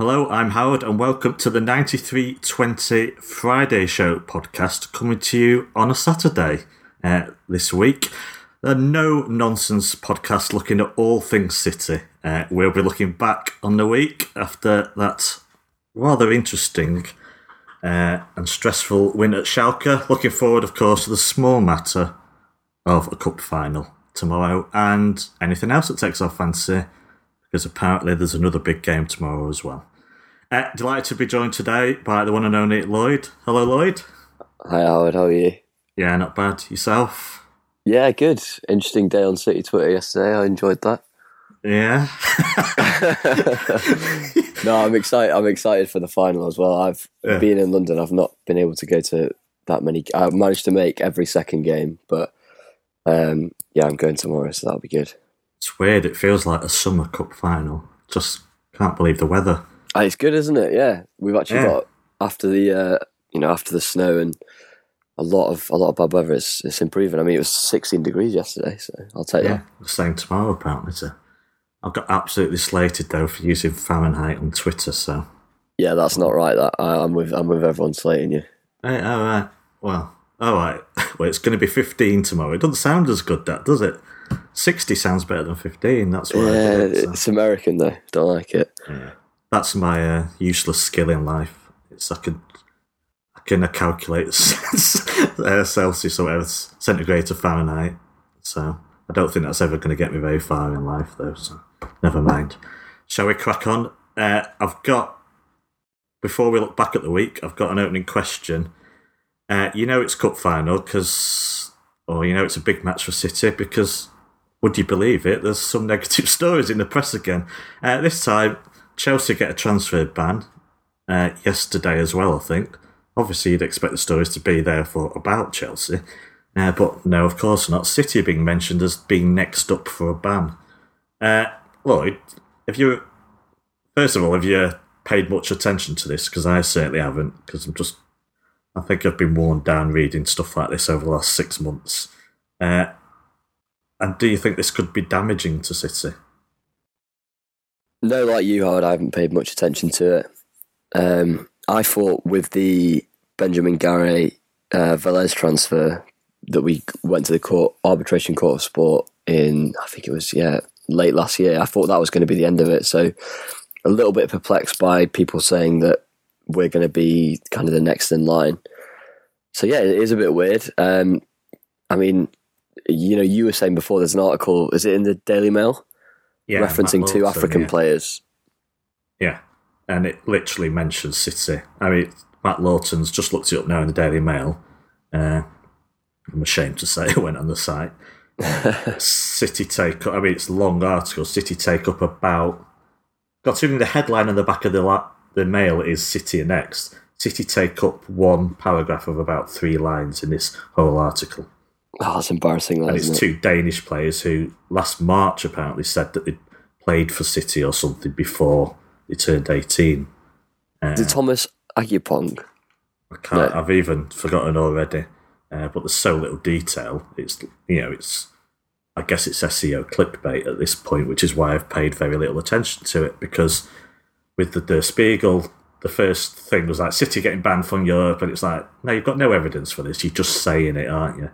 Hello, I'm Howard, and welcome to the 9320 Friday Show podcast coming to you on a Saturday uh, this week. A no nonsense podcast looking at all things City. Uh, we'll be looking back on the week after that rather interesting uh, and stressful win at Schalke. Looking forward, of course, to the small matter of a cup final tomorrow and anything else that takes our fancy because apparently there's another big game tomorrow as well. Uh, delighted to be joined today by the one and only Lloyd. Hello, Lloyd. Hi, Howard. How are you? Yeah, not bad. Yourself? Yeah, good. Interesting day on City Twitter yesterday. I enjoyed that. Yeah. no, I'm excited. I'm excited for the final as well. I've Yeah. been in London. I've not been able to go to that many. I've managed to make every second game, but um, yeah, I'm going tomorrow, so that'll be good. It's weird. It feels like a summer cup final. Just can't believe the weather. Ah, it's good, isn't it? Yeah, we've actually Yeah. got after the uh, you know after the snow and a lot of a lot of bad weather. It's, it's improving. I mean, it was 16 degrees yesterday, so I'll take Yeah, that. the same tomorrow apparently. So I've got absolutely slated though for using Fahrenheit on Twitter. So Yeah, that's not right. That I, I'm with I'm with everyone slating you. hey, all right. Well, all right. Well, it's going to be 15 tomorrow. It doesn't sound as good, that does it? 60 sounds better than 15. That's why. I Yeah, it, so. it's American though. Don't like it. That's my uh, useless skill in life. It's I can I can calculate uh, Celsius or whatever centigrade to Fahrenheit. So I don't think that's ever going to get me very far in life, though. So never mind. Shall we crack on? Uh, I've got before we look back at the week. I've got an opening question. Uh, you know it's cup final because, or you know it's a big match for City because would you believe it? There's some negative stories in the press again. Uh, this time, Chelsea get a transfer ban uh, yesterday as well, I think. Obviously, you'd expect the stories to be there for about Chelsea. Uh, but no, of course not. City being mentioned as being next up for a ban. Uh, Lloyd, have you, first of all, have you paid much attention to this? Because I certainly haven't, because I'm just, I think I've been worn down reading stuff like this over the last six months. Uh, and do you think this could be damaging to City? No, like you, Howard, I haven't paid much attention to it. Um, I thought with the Benjamin Garre uh, Velez transfer that we went to the court arbitration court of sport in, I think it was yeah late last year. I thought that was going to be the end of it. So a little bit perplexed by people saying that we're going to be kind of the next in line. So yeah, it is a bit weird. Um, I mean, you know, you were saying before there's an article. Is it in the Daily Mail Yeah, referencing two African yeah. players? Yeah, and it literally mentions City. I mean, Matt Lawton's just looked it up now in the Daily Mail. Uh, I'm ashamed to say it went on the site. City take up, I mean, it's a long article. City take up about, considering the headline on the back of the, la- the mail is City next, City take up one paragraph of about three lines in this whole article. Oh, that's embarrassing. That, And it's it? two Danish players who last March apparently said that they played for City or something before they turned 18. Is it Thomas Agyepong? I can't, No. I've even forgotten already. Uh, but there's so little detail. It's you know, it's I guess it's SEO clickbait at this point, which is why I've paid very little attention to it because with the Der Spiegel, the first thing was like City getting banned from Europe, and it's like, no, you've got no evidence for this. You're just saying it, aren't you?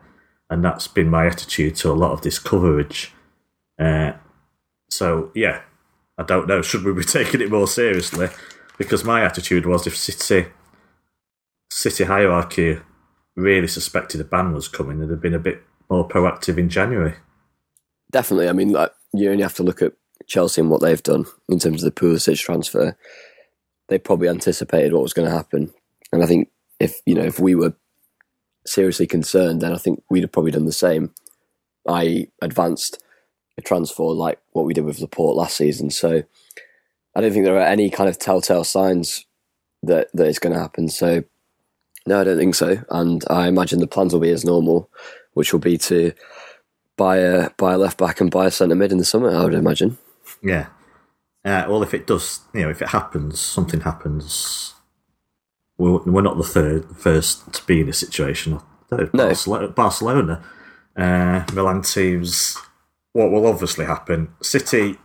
And that's been my attitude to a lot of this coverage. Uh, so yeah, I don't know. Should we be taking it more seriously? Because my attitude was if City City hierarchy really suspected a ban was coming, they'd have been a bit more proactive in January. Definitely. I mean, like, you only have to look at Chelsea and what they've done in terms of the Pulisic transfer. They probably anticipated what was going to happen, and I think if you know if we were seriously concerned, then I think we'd have probably done the same. I advanced a transfer like what we did with Laporte last season. So I don't think there are any kind of telltale signs that that it's going to happen. So no, I don't think so. And I imagine the plans will be as normal, which will be to buy a buy a left back and buy a centre mid in the summer. I would imagine. Yeah. Uh, well, if it does, you know, if it happens, something happens. We're, we're not the third first to be in a situation. No. Barcelona, Barcelona uh, Milan teams. What will obviously happen? City.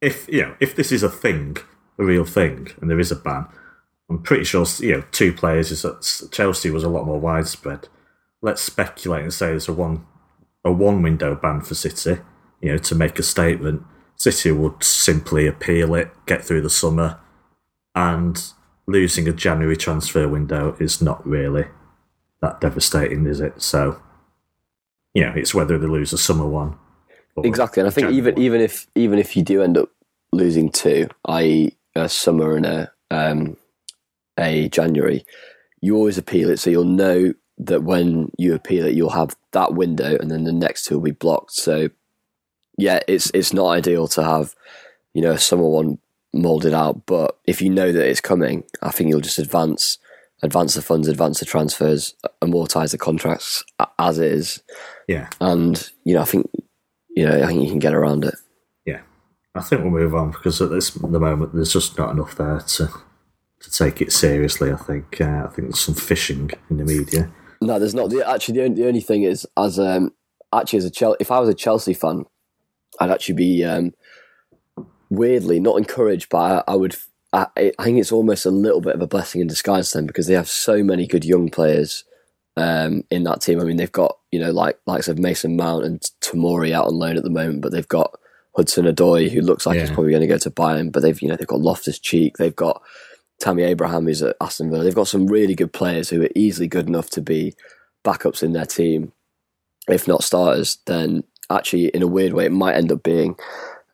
If you know, if this is a thing, a real thing and there is a ban, I'm pretty sure you know two players is that Chelsea was a lot more widespread. Let's speculate and say there's a one a one window ban for City, you know, to make a statement. City would simply appeal it, get through the summer, and losing a January transfer window is not really that devastating, is it? So, you know, it's whether they lose a summer one. Exactly, and I think even even if even if you do end up losing two, i.e., a summer and a um, a January, you always appeal it, so you'll know that when you appeal it, you'll have that window, and then the next two will be blocked. So, yeah, it's it's not ideal to have, you know, a summer one molded out, but if you know that it's coming, I think you'll just advance advance the funds, advance the transfers, amortize the contracts as is. Yeah, and you know, I think you know, I think you can get around it. Yeah, I think we'll move on because at this the moment there's just not enough there to to take it seriously. I think uh, I think there's some fishing in the media. No, there's not. The, actually, the only, the only thing is, as um, actually as a Chelsea, if I was a Chelsea fan, I'd actually be um, weirdly not encouraged, but I, I would. I, I, think it's almost a little bit of a blessing in disguise to them because they have so many good young players um, in that team. I mean, they've got you know like likes of Mason Mount and Tomori out on loan at the moment, but they've got Hudson Odoi who looks like yeah. he's probably going to go to Bayern. But they've you know they've got Loftus Cheek, they've got Tammy Abraham who's at Aston Villa. They've got some really good players who are easily good enough to be backups in their team, if not starters. Then actually, in a weird way, it might end up being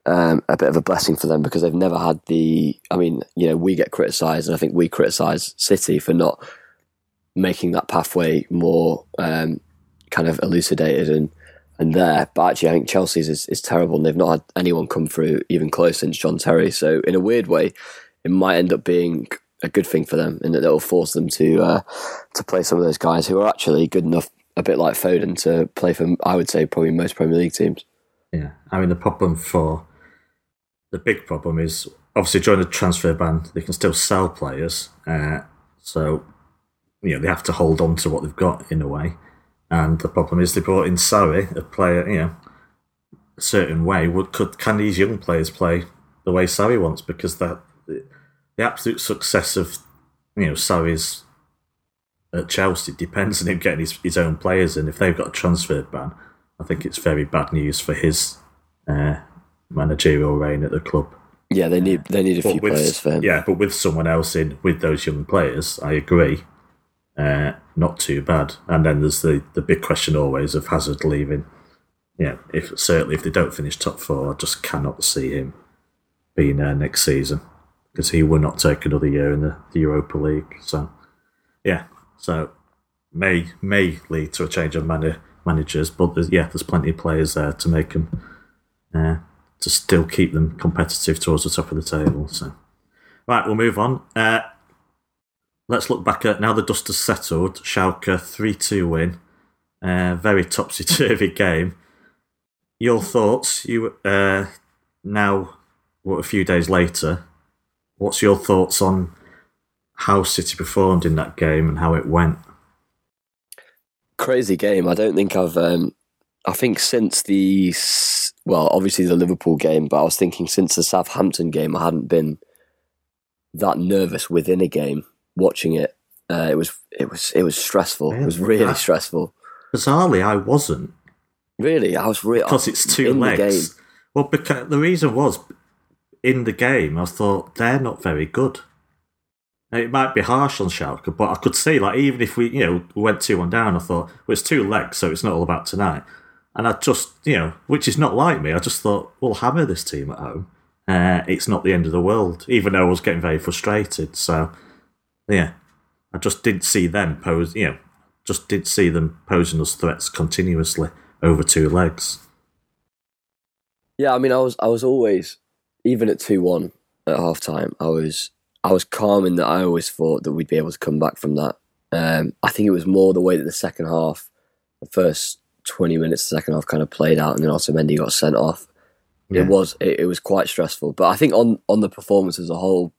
um, a bit of a blessing for them because they've never had the. I mean, you know, we get criticised, and I think we criticise City for not making that pathway more um, kind of elucidated and and there. But actually, I think Chelsea's is, is terrible, and they've not had anyone come through even close since John Terry. So, in a weird way, it might end up being a good thing for them in that it'll force them to uh, to play some of those guys who are actually good enough, a bit like Foden, to play for. I would say probably most Premier League teams. Yeah, I mean the problem for the big problem is obviously during the transfer ban they can still sell players, uh, so you know they have to hold on to what they've got in a way. And the problem is they brought in Sarri, a player, you know, a certain way. Would could can these young players play the way Sarri wants? Because that the absolute success of you know Sarri's at Chelsea depends on him getting his, his own players in. If they've got a transfer ban, I think it's very bad news for his uh, managerial reign at the club. Yeah, they need they need a but few with, players for him. Yeah, but with someone else in with those young players, I agree. Uh, not too bad. And then there's the, the big question always of Hazard leaving. Yeah, if certainly if they don't finish top four, I just cannot see him being there next season because he will not take another year in the, the Europa League. So, yeah, so may may lead to a change of man- managers, but there's, yeah, there's plenty of players there to make him uh, to still keep them competitive towards the top of the table. So, right, we'll move on. Uh, let's look back at now the dust has settled. Schalke three two win, uh, very topsy turvy game. Your thoughts? You uh, now, what a few days later, What's your thoughts on how City performed in that game and how it went? Crazy game. I don't think I've. Um, I think since the well, obviously the Liverpool game, but I was thinking since the Southampton game, I hadn't been that nervous within a game watching it. Uh, it was it was it was stressful. Yeah, it was really I, stressful. Bizarrely, I wasn't. Really, I was really because it's two legs. Well, because the reason was in the game, I thought they're not very good. it might be harsh on Schalke, but I could see like even if we you know went two one down, I thought well it's two legs, so it's not all about tonight. And I just you know, which is not like me. I just thought we'll hammer this team at home. Uh, it's not the end of the world, even though I was getting very frustrated. So yeah, I just didn't see them pose. You know, just did see them posing us threats continuously over two legs. Yeah, I mean, I was I was always even at two one at half time, I was I was calm in that I always thought that we'd be able to come back from that. Um, I think it was more the way that the second half, the first twenty minutes, the second half kind of played out, and then also Mendy got sent off. Yeah. It was it, it was quite stressful, but I think on on the performance as a whole,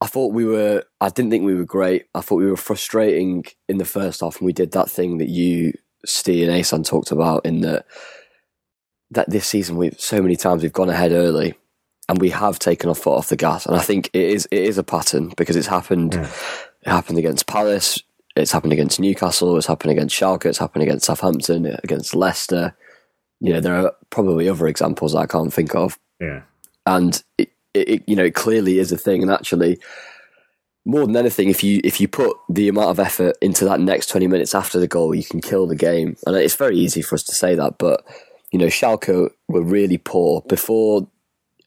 I thought we were. I didn't think we were great. I thought we were frustrating in the first half, and we did that thing that you, Steve, and Asan talked about in that that this season we've so many times we've gone ahead early and we have taken our foot off the gas. And I think it is it is a pattern because it's happened. Yeah. It happened against Palace. It's happened against Newcastle. It's happened against Schalke. It's happened against Southampton. Against Leicester. You know, there are probably other examples I can't think of. Yeah. And it, it, you know, it clearly is a thing. And actually, more than anything, if you if you put the amount of effort into that next twenty minutes after the goal, you can kill the game. And it's very easy for us to say that, but you know, Schalke were really poor before.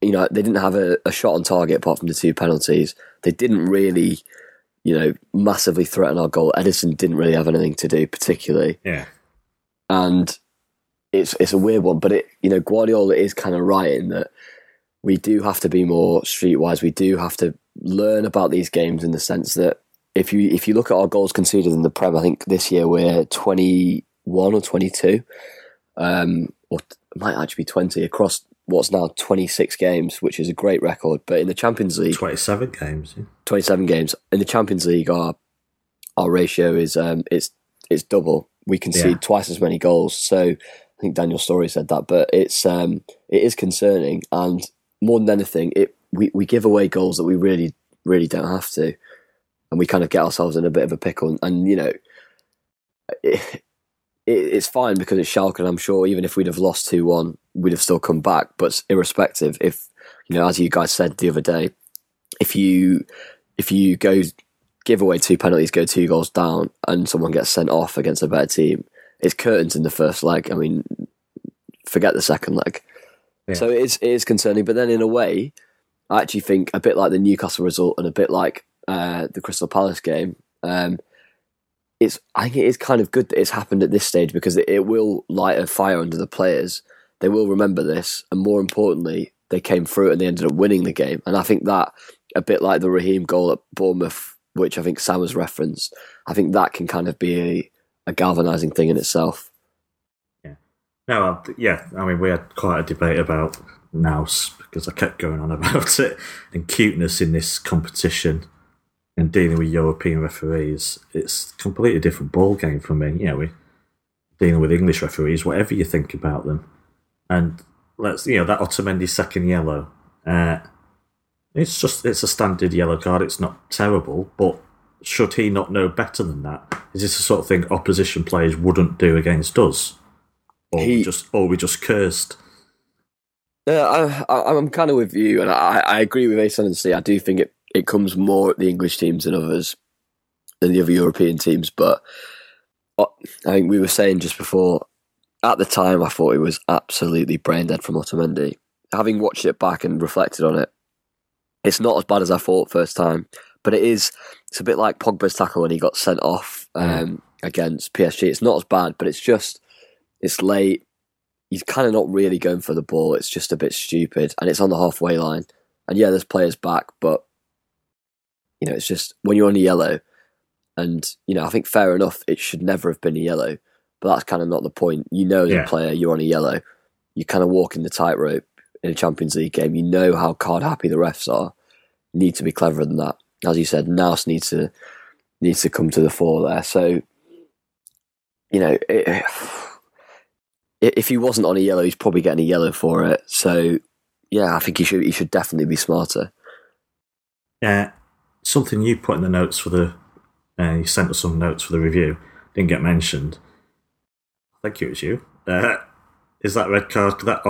You know, they didn't have a, a shot on target apart from the two penalties. They didn't really, you know, massively threaten our goal. Ederson didn't really have anything to do particularly, Yeah. and it's it's a weird one. But it, you know, Guardiola is kind of right in that we do have to be more streetwise. We do have to learn about these games in the sense that if you if you look at our goals conceded in the Prem, I think this year we're twenty one or twenty two, um, or it might actually be twenty across what's now twenty six games, which is a great record. But in the Champions League, 27 games. Yeah. Twenty seven games in the Champions League, our our ratio is um it's it's double. We concede Yeah. twice as many goals. So I think Daniel Storey said that, but it's um it is concerning, and more than anything, it we, we give away goals that we really really don't have to, and we kind of get ourselves in a bit of a pickle. And, and you know, it, it, it's fine because it's Schalke, and I'm sure even if we'd have lost two one, we'd have still come back. But irrespective, if you know, as you guys said the other day, if you if you go give away two penalties, go two goals down, and someone gets sent off against a better team, it's curtains in the first leg. I mean, forget the second leg. Yeah. So it is it is concerning. But then in a way, I actually think a bit like the Newcastle result and a bit like uh, the Crystal Palace game. Um, it's I think it is kind of good that it's happened at this stage because it, it will light a fire under the players. They will remember this, and more importantly, they came through and they ended up winning the game. And I think that a bit like the Raheem goal at Bournemouth, which I think Sam has referenced, I think that can kind of be a, a galvanizing thing in itself. Yeah. No, yeah. I mean, we had quite a debate about Nous because I kept going on about it and cuteness in this competition and dealing with European referees. It's a completely different ball game for me. You know, we dealing with English referees, whatever you think about them, and let's you know that Otamendi second yellow. Uh, it's just it's a standard yellow card. It's not terrible, but should he not know better than that? Is this the sort of thing opposition players wouldn't do against us? Or we He- just or we just cursed. Yeah, I, I, I'm kind of with you, and I, I agree with Ace and C. I do think it, it comes more at the English teams than others, than the other European teams. But uh, I think we were saying just before, at the time, I thought it was absolutely brain dead from Otamendi. Having watched it back and reflected on it, it's not as bad as I thought first time, but it is. It's a bit like Pogba's tackle when he got sent off um, against PSG. It's not as bad, but it's just it's late he's kind of not really going for the ball. It's just a bit stupid, and it's on the halfway line. And yeah, there's players back, but you know, it's just when you're on a yellow, and you know, I think fair enough, it should never have been a yellow, but that's kind of not the point. You know, as Yeah. a player, you're on a yellow. You kind of walk in the tightrope in a Champions League game. You know how card happy the refs are. You need to be cleverer than that. As you said, Nous needs to needs to come to the fore there. So, you know, if he wasn't on a yellow, he's probably getting a yellow for it. So, yeah, I think he should he should definitely be smarter. Uh, something you put in the notes for the uh, you sent us some notes for the review didn't get mentioned. I think it was you. Uh, is that red card? That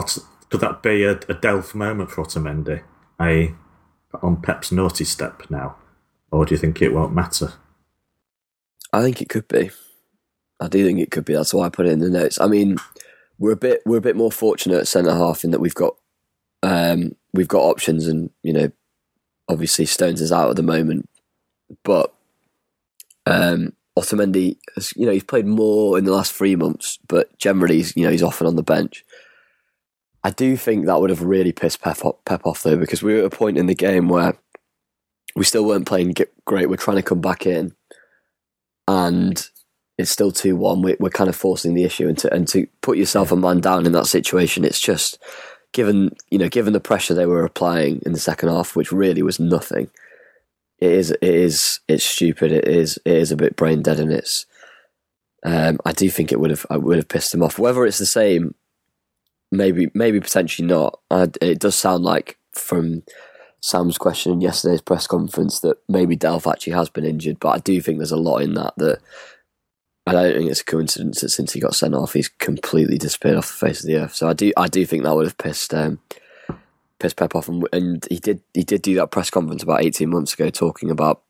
could that be a, a Delph moment for Otamendi? A on Pep's naughty step now, or do you think it won't matter? I think it could be. I do think it could be. That's why I put it in the notes. I mean, we're a bit we're a bit more fortunate at centre half in that we've got um, we've got options, and you know, obviously Stones is out at the moment, but um, Otamendi, has, you know, he's played more in the last three months, but generally, he's, you know, he's often on the bench. I do think that would have really pissed Pep off, Pep off though, because we were at a point in the game where we still weren't playing great. We're trying to come back in, and it's still two one. We're, we're kind of forcing the issue, and to and to put yourself a man down in that situation, it's just given you know given the pressure they were applying in the second half, which really was nothing. It is it is it's stupid. It is it is a bit brain dead, and it's. Um, I do think it would have I would have pissed him off. Whether it's the same, maybe maybe potentially not. I, it does sound like from Sam's question in yesterday's press conference that maybe Delph actually has been injured, but I do think there's a lot in that that I don't think it's a coincidence that since he got sent off, he's completely disappeared off the face of the earth. So I do, I do think that would have pissed, um, pissed Pep off, and, and he did, he did do that press conference about eighteen months ago, talking about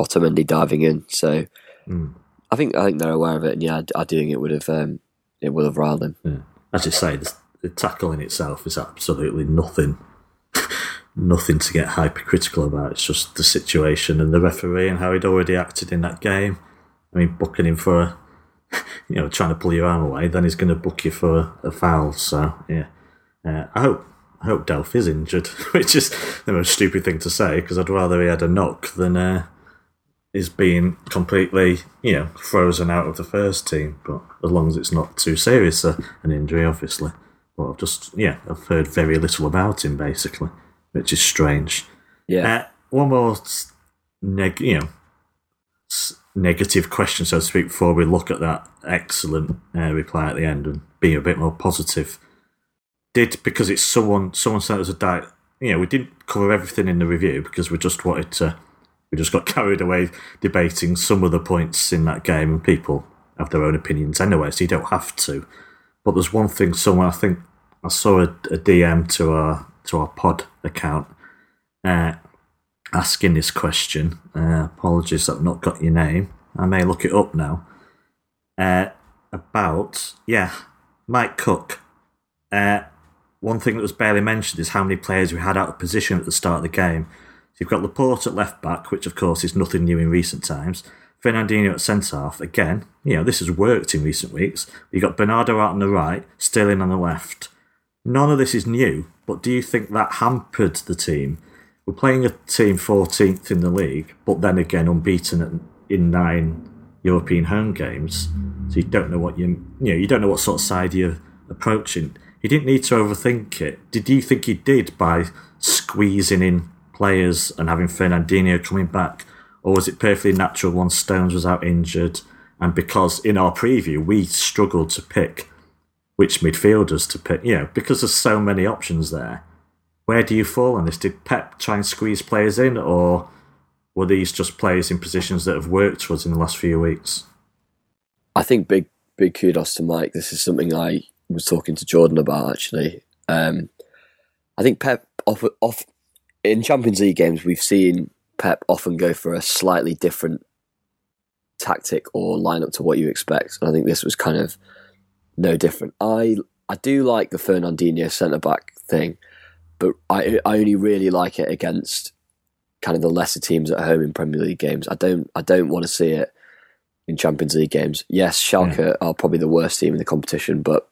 Otamendi diving in. So Mm. I think, I think they're aware of it, and yeah, I, I do think it would have, um, it would have riled him. Yeah. As you say, the, the tackle in itself is absolutely nothing, nothing to get hypercritical about. It's just the situation and the referee and how he'd already acted in that game. I mean, booking him for, a, you know, trying to pull your arm away, then he's going to book you for a, a foul. So yeah, uh, I hope I hope Delph is injured, which is the most stupid thing to say because I'd rather he had a knock than uh, is being completely, you know, frozen out of the first team. But as long as it's not too serious uh, an injury, obviously. But I've just, yeah, I've heard very little about him basically, which is strange. Yeah, Uh, one more, neg- you know, negative question, so to speak, before we look at that excellent uh, reply at the end and being a bit more positive. Did because it's someone someone sent us a di You know, we didn't cover everything in the review because we just wanted to. We just got carried away debating some of the points in that game, and people have their own opinions anyway, so you don't have to. But there's one thing. Someone I think I saw a, a DM to our to our pod account. Uh, asking this question. Uh, apologies, I've not got your name. I may look it up now. Uh, about yeah, Mike Cook. Uh, one thing that was barely mentioned is how many players we had out of position at the start of the game. So you've got Laporte at left back, which of course is nothing new in recent times. Fernandinho at centre half. Again, you know this has worked in recent weeks. You've got Bernardo out on the right, Sterling on the left. None of this is new, but do you think that hampered the team? We're playing a team 14th in the league, but then again unbeaten at, in nine European home games. So you don't know what you you know you don't know what sort of side you're approaching. He didn't need to overthink it. Did you think he did by squeezing in players and having Fernandinho coming back, or was it perfectly natural once Stones was out injured? And because in our preview we struggled to pick which midfielders to pick, you know, because there's so many options there. Where do you fall on this? Did Pep try and squeeze players in, or were these just players in positions that have worked for us in the last few weeks? I think big big kudos to Mike. This is something I was talking to Jordan about actually. Um, I think Pep off, off in Champions League games we've seen Pep often go for a slightly different tactic or lineup to what you expect, and I think this was kind of no different. I I do like the Fernandinho centre back thing, but I I only really like it against kind of the lesser teams at home in Premier League games. I don't I don't want to see it in Champions League games. Yes, Schalke are probably the worst team in the competition, but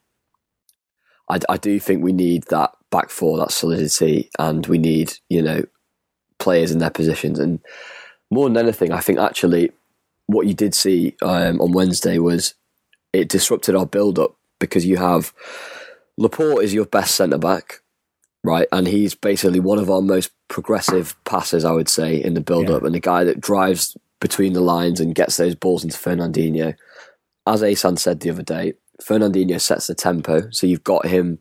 I, I do think we need that back four, that solidity, and we need you know players in their positions. And more than anything, I think actually what you did see um, on Wednesday was it disrupted our build up because you have Laporte is your best centre back, right? And he's basically one of our most progressive passes, I would say, in the build up, Yeah. and the guy that drives between the lines and gets those balls into Fernandinho. As Asan said the other day, Fernandinho sets the tempo, so you've got him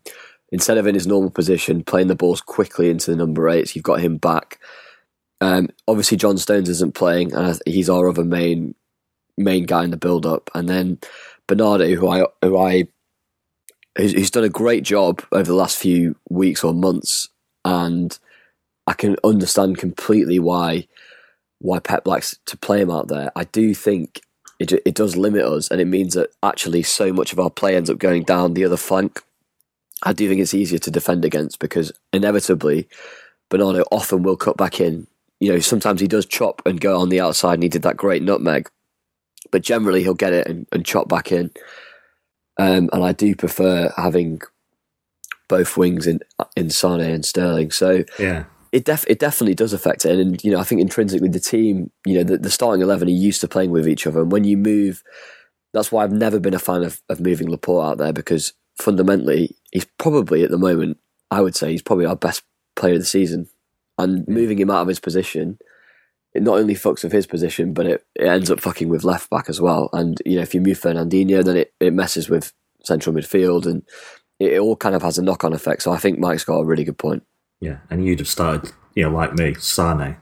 instead of in his normal position playing the balls quickly into the number eights. You've got him back. Um, obviously, John Stones isn't playing, and he's our other main main guy in the build up, and then Bernardo, who I who I who's, done a great job over the last few weeks or months, and I can understand completely why why Pep likes to play him out there. I do think it it does limit us, and it means that actually so much of our play ends up going down the other flank. I do think it's easier to defend against because inevitably Bernardo often will cut back in. You know, sometimes he does chop and go on the outside, and he did that great nutmeg. But generally, he'll get it and, and chop back in. Um, and I do prefer having both wings in in Sane and Sterling. So Yeah, it def- it definitely does affect it. And you know, I think intrinsically the team, you know, the, the starting eleven are used to playing with each other. And when you move, that's why I've never been a fan of, of moving Laporte out there because fundamentally he's probably at the moment, I would say he's probably our best player of the season. And moving him out of his position, it not only fucks with his position, but it, it ends up fucking with left back as well. And you know, if you move Fernandinho, then it, it messes with central midfield and it, it all kind of has a knock on effect. So I think Mike's got a really good point. Yeah, and you'd have started, you know, like me, Sane.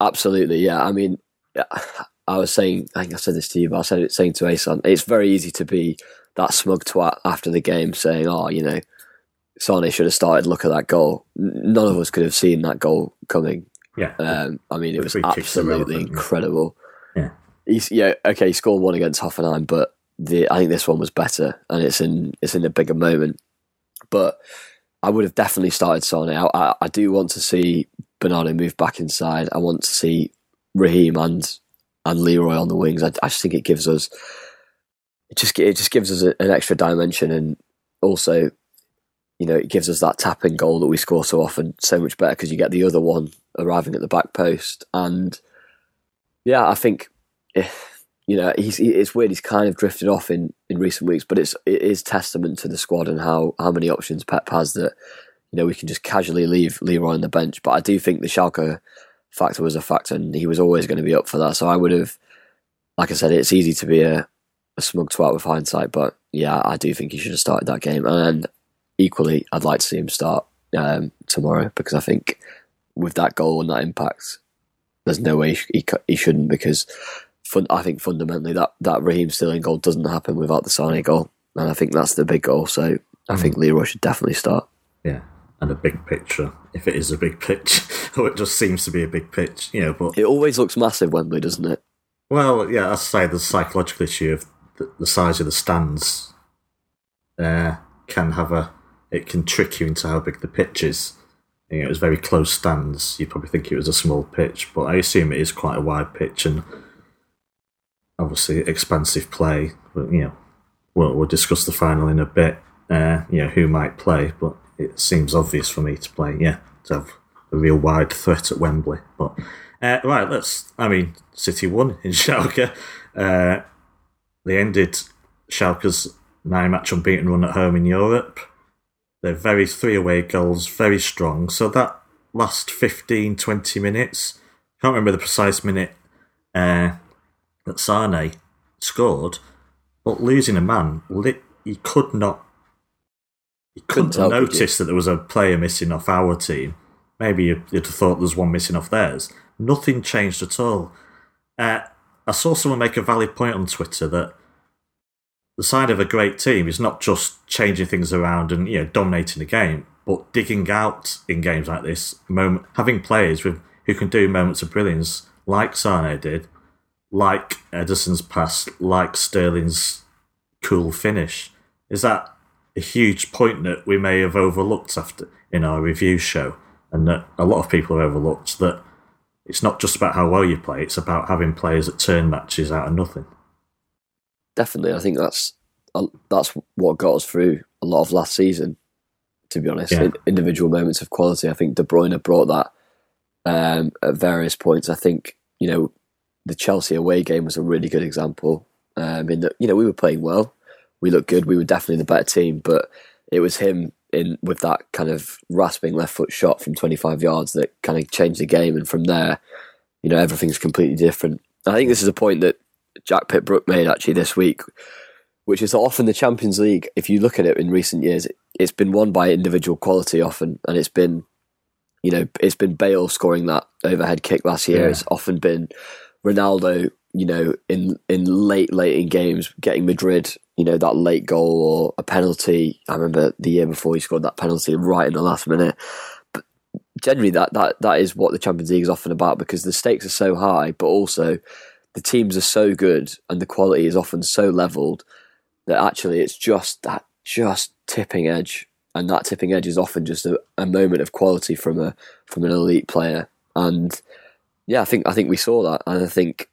Absolutely, yeah. I mean, I was saying, I think I said this to you, but I said it saying to Ason, it's very easy to be that smug twat after the game saying, oh, you know, Sane should have started. Look at that goal. None of us could have seen that goal coming. Yeah. Um, I mean, it was free kicks are absolutely incredible. Yeah. He's, yeah, okay, he scored one against Hoffenheim, but the I think this one was better, and it's in it's in a bigger moment. But I would have definitely started Sane. I, I, I do want to see Bernardo move back inside. I want to see Raheem and and Leroy on the wings. I, I just think it gives us it just it just gives us a, an extra dimension, and also you know it gives us that tapping goal that we score so often so much better because you get the other one arriving at the back post, and yeah, I think. eh, You know, he's he, it's weird. He's kind of drifted off in, in recent weeks, but it's it is testament to the squad and how, how many options Pep has that you know we can just casually leave Leroy on the bench. But I do think the Schalke factor was a factor, and he was always going to be up for that. So I would have, like I said, it's easy to be a, a smug twat with hindsight, but yeah, I do think he should have started that game. And equally, I'd like to see him start um, tomorrow because I think with that goal and that impact, there's no way he, he, he shouldn't because fun, I think fundamentally that, that Raheem Sterling goal doesn't happen without the Sane goal. And I think that's the big goal. So I think Leroy should definitely start. Yeah. And a big picture, if it is a big pitch, or it just seems to be a big pitch, you know. But It always looks massive, Wembley, doesn't it? well, yeah, I say the psychological issue of the, the size of the stands uh, can have a. It can trick you into how big the pitch is. You know, it was very close stands. You'd probably think it was a small pitch, but I assume it is quite a wide pitch and obviously expansive play. But you know, we'll, we'll discuss the final in a bit. Uh, you know, who might play, but it seems obvious for me to play. Yeah, to have a real wide threat at Wembley. But uh, right, let's. I mean, City won in Schalke. Uh, they ended Schalke's nine-match unbeaten run at home in Europe. They're very three away goals, very strong. So that last 15, 20 minutes, I can't remember the precise minute uh, that Sane scored, but losing a man, lit, you could not, you couldn't have noticed that there was a player missing off our team. Maybe you'd, you'd have thought there was one missing off theirs. Nothing changed at all. Uh, I saw someone make a valid point on Twitter that the sign of a great team is not just changing things around and you know dominating the game, but digging out in games like this, moment, having players with who can do moments of brilliance, like Sane did, like Ederson's pass, like Sterling's cool finish. Is that a huge point that we may have overlooked after in our review show, and that a lot of people have overlooked that it's not just about how well you play; it's about having players that turn matches out of nothing. Definitely, I think that's that's what got us through a lot of last season. To be honest, Yeah. In- individual moments of quality. I think De Bruyne brought that um, at various points. I think you know the Chelsea away game was a really good example. Um, in that you know we were playing well, we looked good, we were definitely the better team, but it was him in with that kind of rasping left foot shot from 25 yards that kind of changed the game, and from there, you know everything's completely different. I think this is a point that Jack Pitt-Brooke made actually this week, which is often the Champions League, if you look at it in recent years, it, it's been won by individual quality often, and it's been, you know, it's been Bale scoring that overhead kick last year. Yeah. It's often been Ronaldo, you know, in in late late in games getting Madrid, you know, that late goal or a penalty. I remember the year before he scored that penalty right in the last minute. But generally, that that that is what the Champions League is often about because the stakes are so high, but also the teams are so good and the quality is often so leveled that actually it's just that just tipping edge. And that tipping edge is often just a, a moment of quality from a from an elite player. And yeah I think I think we saw that. And I think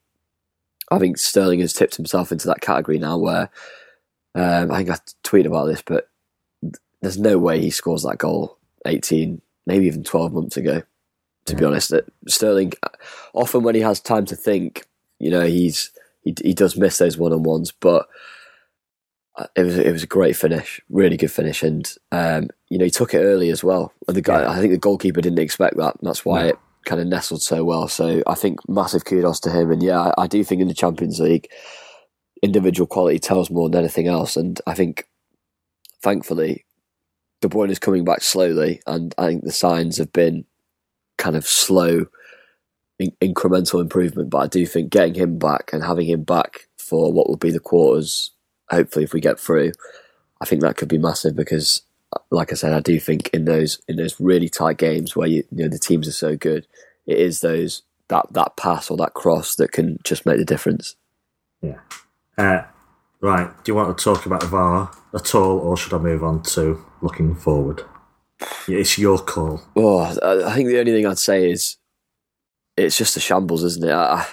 I think Sterling has tipped himself into that category now where um, I think I tweeted about this but there's no way he scores that goal 18 maybe even 12 months ago to be honest. That Sterling often when he has time to think you know he's he, he does miss those one on ones, but uh, it was it was a great finish, really good finish, and um, you know he took it early as well. And the guy, I think the goalkeeper didn't expect that. and That's why No. it kind of nestled so well. So I think massive kudos to him. And yeah, I, I do think in the Champions League, individual quality tells more than anything else. And I think, thankfully, De Bruyne is coming back slowly, and I think the signs have been kind of slow, in- incremental improvement. But I do think getting him back and having him back for what will be the quarters, hopefully, if we get through, I think that could be massive because, like I said, I do think in those in those really tight games where you, you know the teams are so good, it is those that that pass or that cross that can just make the difference. Yeah. Uh, right. Do you want to talk about the VAR at all, or should I move on to looking forward? It's your call. Oh, I I think the only thing I'd say is it's just a shambles, isn't it? I,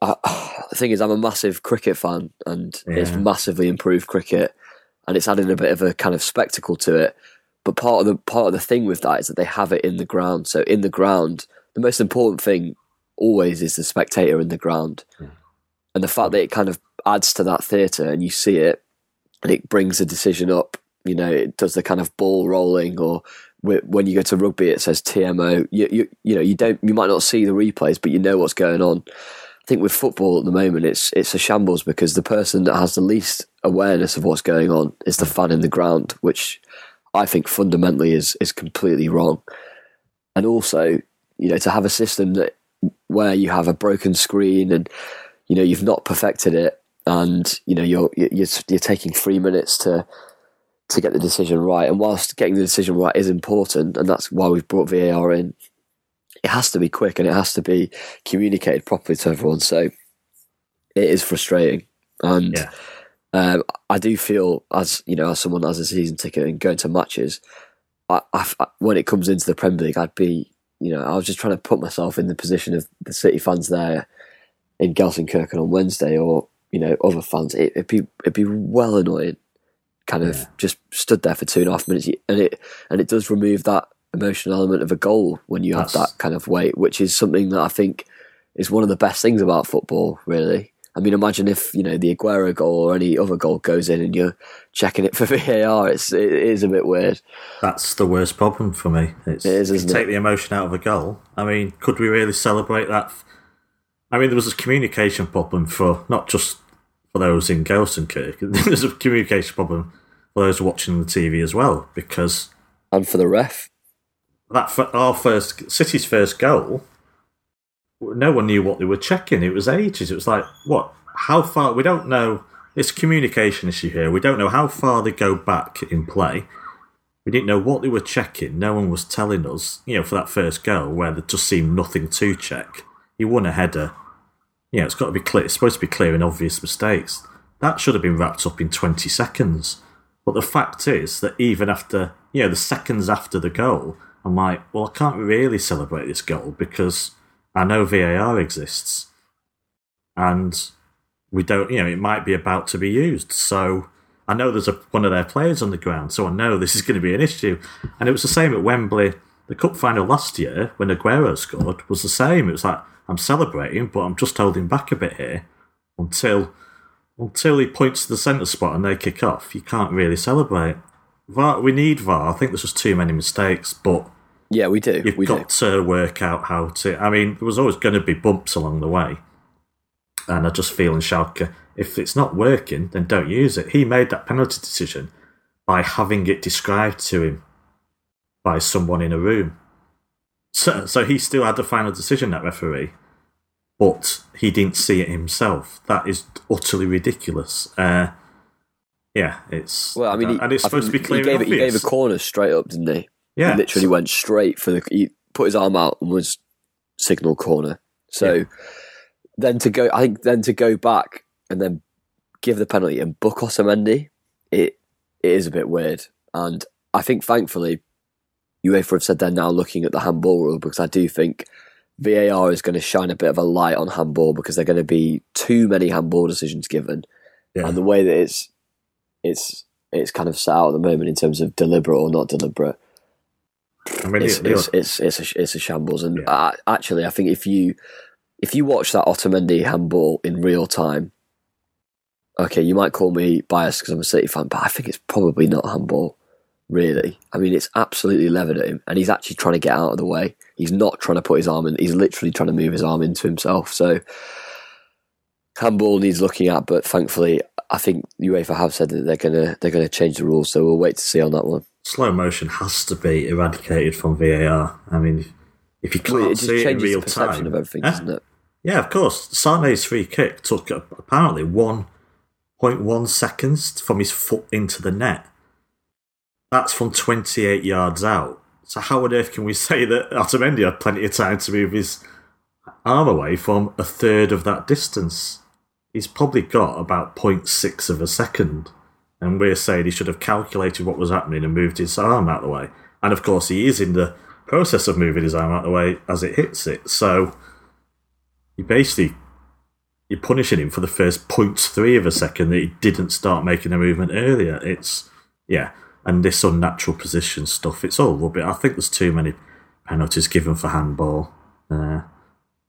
I, I, the thing is, I'm a massive cricket fan, and it's massively improved cricket, and it's adding a bit of a kind of spectacle to it. But part of the part of the thing with that is that they have it in the ground. So in the ground, the most important thing always is the spectator in the ground, and the fact that it kind of adds to that theatre, and you see it, and it brings the decision up. You know, it does the kind of ball rolling, or when you go to rugby, it says TMO. You, you, you know, you don't, you might not see the replays, but you know what's going on. I think with football at the moment, it's it's a shambles because the person that has the least awareness of what's going on is the fan in the ground, which I think fundamentally is is completely wrong. And also, you know, to have a system that where you have a broken screen and you know you've not perfected it, and you know you're you're you're taking three minutes to to get the decision right. And whilst getting the decision right is important, and that's why we've brought VAR in, it has to be quick and it has to be communicated properly to everyone. So it is frustrating, and Yeah. um, I do feel as you know, as someone that has a season ticket and going to matches, I, I, when it comes into the Premier League, I'd be, you know, I was just trying to put myself in the position of the City fans there in Gelsenkirchen on Wednesday, or you know, other fans. It, it'd be it'd be well annoying, kind of Yeah. just stood there for two and a half minutes, and it and it does remove that emotional element of a goal when you have that kind of weight, which is something that I think is one of the best things about football, really. I mean, imagine if you know the Aguero goal or any other goal goes in, and you're checking it for VAR. It's it is a bit weird. That's the worst problem for me. It's, It is, isn't take it? the emotion out of a goal. I mean, could we really celebrate that? I mean, there was a communication problem for not just for those in Gelsenkirchen. There's a communication problem for those watching the TV as well because And for the ref, that for our first City's first goal, no one knew what they were checking. It was ages. It was like what? How far? We don't know. It's a communication issue here. We don't know how far they go back in play. We didn't know what they were checking. No one was telling us. You know, for that first goal where there just seemed nothing to check. He won a header. Know, it's got to be clear. It's supposed to be clear and obvious mistakes. That should have been wrapped up in twenty seconds. But the fact is that even after, you know, the seconds after the goal, I'm like, well, I can't really celebrate this goal because I know VAR exists. And we don't, you know, it might be about to be used. So I know there's a, one of their players on the ground, so I know this is going to be an issue. And it was the same at Wembley. The cup final last year, when Aguero scored, was the same. It was like, I'm celebrating, but I'm just holding back a bit here until until he points to the centre spot and they kick off. You can't really celebrate. VAR, we need VAR. I think there's just too many mistakes, but yeah, we do. you've we got do. to work out how to. I mean, there was always going to be bumps along the way, and I just feel in Schalke, if it's not working, then don't use it. He made that penalty decision by having it described to him by someone in a room. So, so he still had the final decision, that referee, but he didn't see it himself. That is utterly ridiculous. Uh, yeah, it's Well, I mean, he, and it's I supposed to be clear He gave, it, he gave a corner straight up, didn't he? Yeah, he literally went straight for the. He put his arm out and was signal corner. So Yeah. then to go, I think then to go back and then give the penalty and book Otamendi, it it is a bit weird. And I think thankfully, UEFA have said they're now looking at the handball rule because I do think VAR is going to shine a bit of a light on handball because there are going to be too many handball decisions given Yeah. and the way that it's it's it's kind of set out at the moment in terms of deliberate or not deliberate I mean, it's it's, it's it's a, it's a shambles and Yeah. uh, actually I think if you if you watch that Otamendi handball in real time okay you might call me biased because I'm a City fan but I think it's probably not handball really I mean it's absolutely levered at him and he's actually trying to get out of the way he's not trying to put his arm in he's literally trying to move his arm into himself so handball needs looking at but thankfully I think UEFA have said that they're gonna they're gonna change the rules so we'll wait to see on that one slow motion has to be eradicated from VAR. I mean, if you can't Well, it see it in real time, of everything, doesn't it? Yeah, of course. Sane's free kick took apparently 1.1 seconds from his foot into the net. That's from 28 yards out. So how on earth can we say that Otamendi had plenty of time to move his arm away from a third of that distance? He's probably got about 0.6 of a second. And we're saying he should have calculated what was happening and moved his arm out of the way. And of course, he is in the process of moving his arm out of the way as it hits it. So you basically you're punishing him for the first 0.3 of a second that he didn't start making a movement earlier. It's yeah, and this unnatural position stuff. It's all rubbish. I think there's too many penalties given for handball. Uh,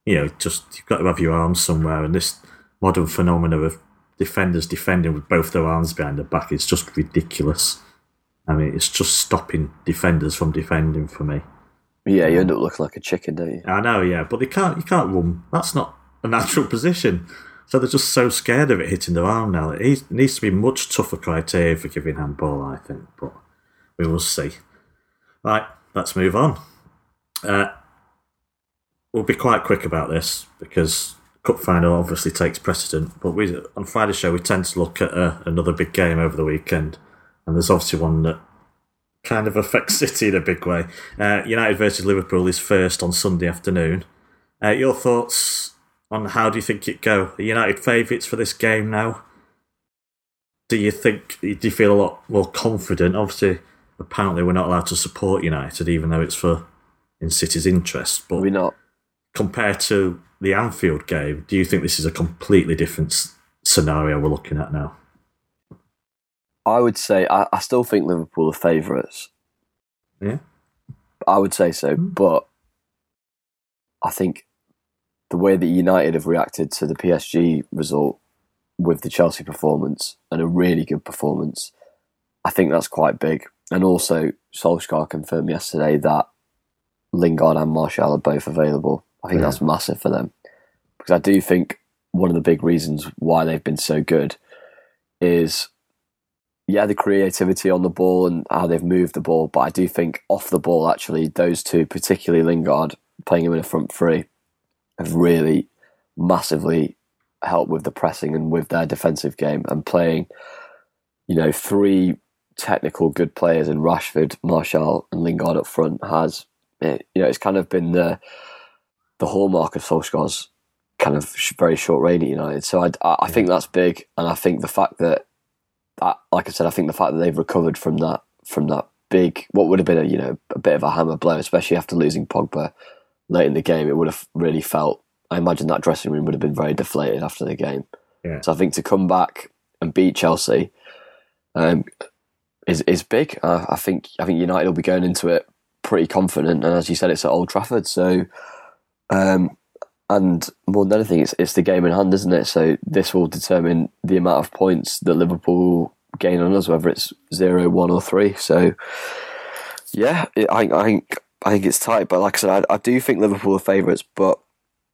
you know, just you've got to have your arms somewhere, and this modern phenomenon of defenders defending with both their arms behind their back is just ridiculous. I mean, it's just stopping defenders from defending for me. Yeah, you end up looking like a chicken, don't you? I know, yeah, but they can't. You can't run. That's not a natural position. So they're just so scared of it hitting their arm now. It needs to be much tougher criteria for giving handball, I think. But we will see. Right, let's move on. Uh, we'll be quite quick about this because cup final obviously takes precedent. But we on Friday's show we tend to look at uh, another big game over the weekend, and there's obviously one that kind of affects City in a big way. Uh, United versus Liverpool is first on Sunday afternoon. Uh, your thoughts on how do you think it go? Are United favourites for this game now? Do you think do you feel a lot more confident? Obviously, apparently we're not allowed to support United, even though it's for in City's interest. But We're not. compared to the Anfield game, do you think this is a completely different scenario we're looking at now? I would say I, I still think Liverpool are favourites. Yeah. I would say so, hmm. but I think the way that United have reacted to the PSG result with the Chelsea performance and a really good performance, I think that's quite big. And also, Solskjaer confirmed yesterday that Lingard and Martial are both available. I think Yeah. that's massive for them because I do think one of the big reasons why they've been so good is yeah, the creativity on the ball and how they've moved the ball, but I do think off the ball, actually, those two, particularly Lingard, playing him in a front three, have really massively helped with the pressing and with their defensive game and playing, you know, three technical good players in Rashford, Martial, and Lingard up front has, it, you know, it's kind of been the the hallmark of Solskjaer's kind of sh- very short reign at United. So I, I, I think that's big, and I think the fact that that, like I said, I think the fact that they've recovered from that from that big, what would have been a you know a bit of a hammer blow, especially after losing Pogba late in the game, it would have really felt. I imagine that dressing room would have been very deflated after the game. Yeah. So I think to come back and beat Chelsea um, is is big. Uh, I think I think United will be going into it pretty confident, and as you said, it's at Old Trafford, so. Um, and more than anything, it's it's the game in hand, isn't it? So this will determine the amount of points that Liverpool gain on us, whether it's zero, one, or three. So yeah, I, I think I think it's tight. But like I said, I, I do think Liverpool are favourites. But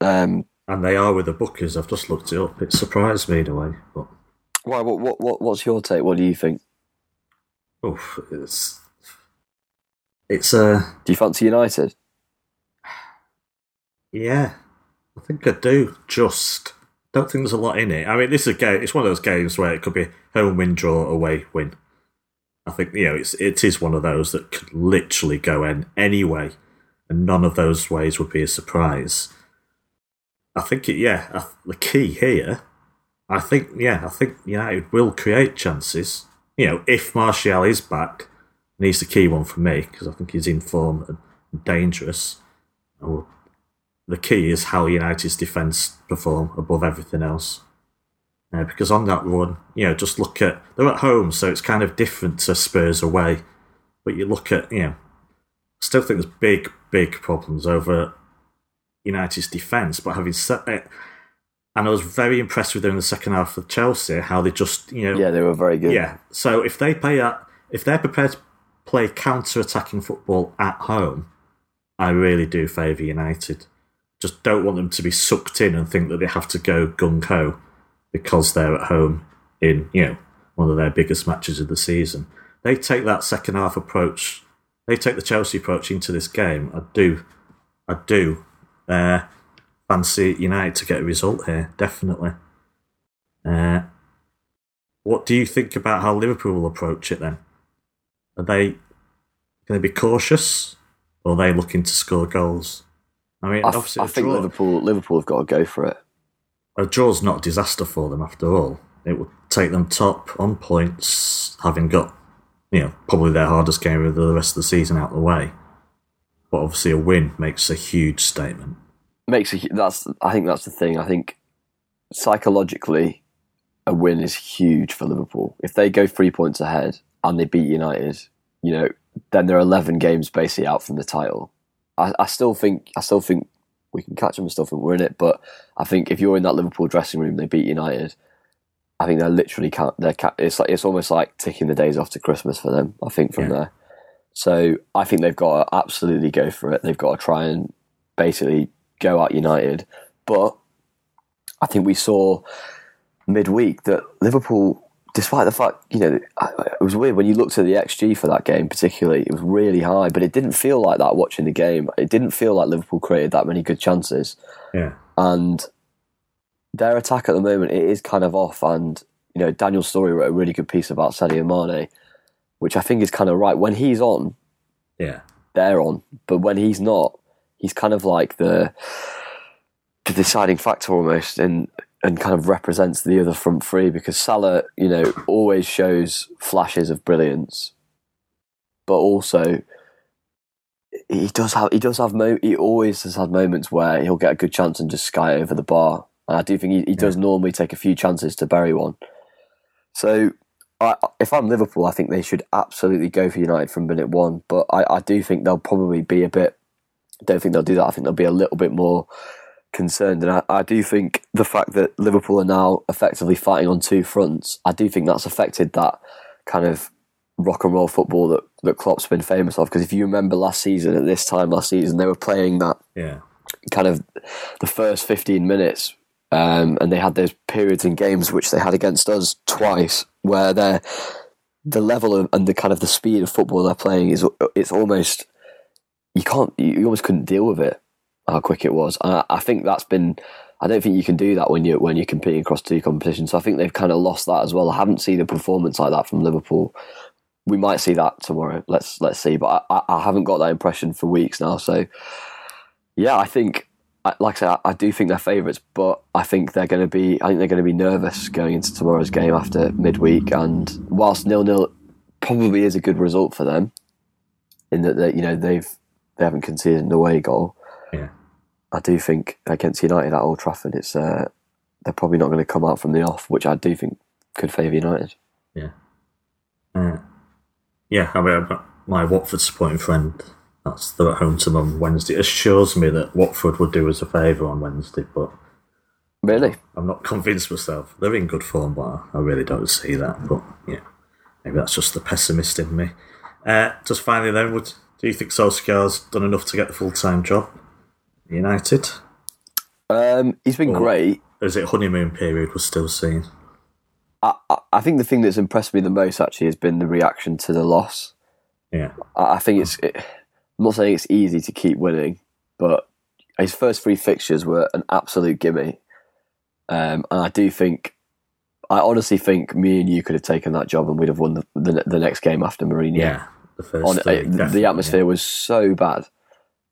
um, And they are with the bookers. I've just looked it up. It surprised me in a way, but why? What, what what what's your take? What do you think? oof, it's it's uh Do you fancy United? yeah. I think I do. Just don't think there's a lot in it. I mean, this is a game. It's one of those games where it could be home win, draw, away win. I think you know it's it is one of those that could literally go in any way, and none of those ways would be a surprise. I think it. Yeah, I, the key here. I think yeah, I think United will create chances. You know, if Martial is back, and he's the key one for me because I think he's in form and dangerous. Oh, the key is how United's defence perform above everything else. Uh, because on that run, you know, just look at they're at home, so it's kind of different to Spurs away. But you look at, you know, still think there's big, big problems over United's defence. But having said it, and I was very impressed with them in the second half of Chelsea, how they just, you know, Yeah, they were very good. yeah. So if they play at, if they're prepared to play counter-attacking football at home, I really do favour United. Just don't want them to be sucked in and think that they have to go gung ho because they're at home in you know one of their biggest matches of the season. they take that second half approach, they take the Chelsea approach into this game. I do, I do uh, fancy United to get a result here, definitely. Uh, what do you think about how Liverpool will approach it then? Are they going to be cautious, or are they looking to score goals? I mean, I, obviously, I think Liverpool Liverpool have got to go for it. A draw's not a disaster for them after all. It would take them top on points, having got you know probably their hardest game of the rest of the season out of the way. But obviously, a win makes a huge statement. Makes a that's I think that's the thing. I think psychologically, a win is huge for Liverpool. If they go three points ahead and they beat United, you know, then they're eleven games basically out from the title. I, I still think I still think we can catch them and stuff and we're in it. But I think if you're in that Liverpool dressing room, they beat United. I think they're literally count. They're ca- it's like it's almost like ticking the days off to Christmas for them. I think from Yeah. there. So I think they've got to absolutely go for it. They've got to try and basically go out United. But I think we saw midweek that Liverpool, despite the fact, you know, it was weird when you looked at the XG for that game, particularly, it was really high, but it didn't feel like that watching the game. It didn't feel like Liverpool created that many good chances. Yeah, And their attack at the moment, it is kind of off. And, you know, Daniel Storey wrote a really good piece about Sadio Mane, which I think is kind of right. When he's on, yeah, they're on, but when he's not, he's kind of like the the deciding factor almost, and and kind of represents the other front three because Salah, you know, always shows flashes of brilliance, but also he does have he does have mo- he always has had moments where he'll get a good chance and just sky over the bar, and I do think he, he does normally take a few chances to bury one. So I, if I'm Liverpool, I think they should absolutely go for United from minute one. But I, I do think they'll probably be a bit. Don't think they'll do that. I think they'll be a little bit more concerned, and I, I do think the fact that Liverpool are now effectively fighting on two fronts, I do think that's affected that kind of rock and roll football that that Klopp's been famous of. Because if you remember last season, at this time last season, they were playing that yeah, kind of the first 15 minutes um, and they had those periods in games which they had against us twice where they're the level of, and the kind of the speed of football they're playing is it's almost you can't you almost couldn't deal with it how quick it was I, I think that's been I don't think you can do that when you when you're competing across two competitions so I think they've kind of lost that as well I haven't seen a performance like that from Liverpool we might see that tomorrow let's let's see but I, I haven't got that impression for weeks now so yeah, I think, like I say, I- I do think they're favourites, but I think they're going to be. I think they're going to be nervous going into tomorrow's game after midweek. And whilst nil nil probably is a good result for them, in that they, you know they've they haven't conceded an away goal. Yeah. I do think against United at Old Trafford, it's uh, they're probably not going to come out from the off, which I do think could favour United. Uh, yeah, I mean, my Watford supporting friend, that's they're at home to them on Wednesday, assures me that Watford would do us a favour on Wednesday, but Really, I'm not convinced myself. They're in good form, but I really don't see that. But yeah, maybe that's just the pessimist in me. Uh, just finally, then, would do you think Solskjaer's done enough to get the full time job? United, um, he's been Well- great. is it honeymoon period we're still seeing? I, I, think the thing that's impressed me the most actually has been the reaction to the loss. Yeah, I I think it's. It, I'm not saying it's easy to keep winning, but his first three fixtures were an absolute gimme, um, and I do think, I honestly think me and you could have taken that job and we'd have won the the, the next game after Mourinho. yeah. The first On, three, uh, the- atmosphere was so bad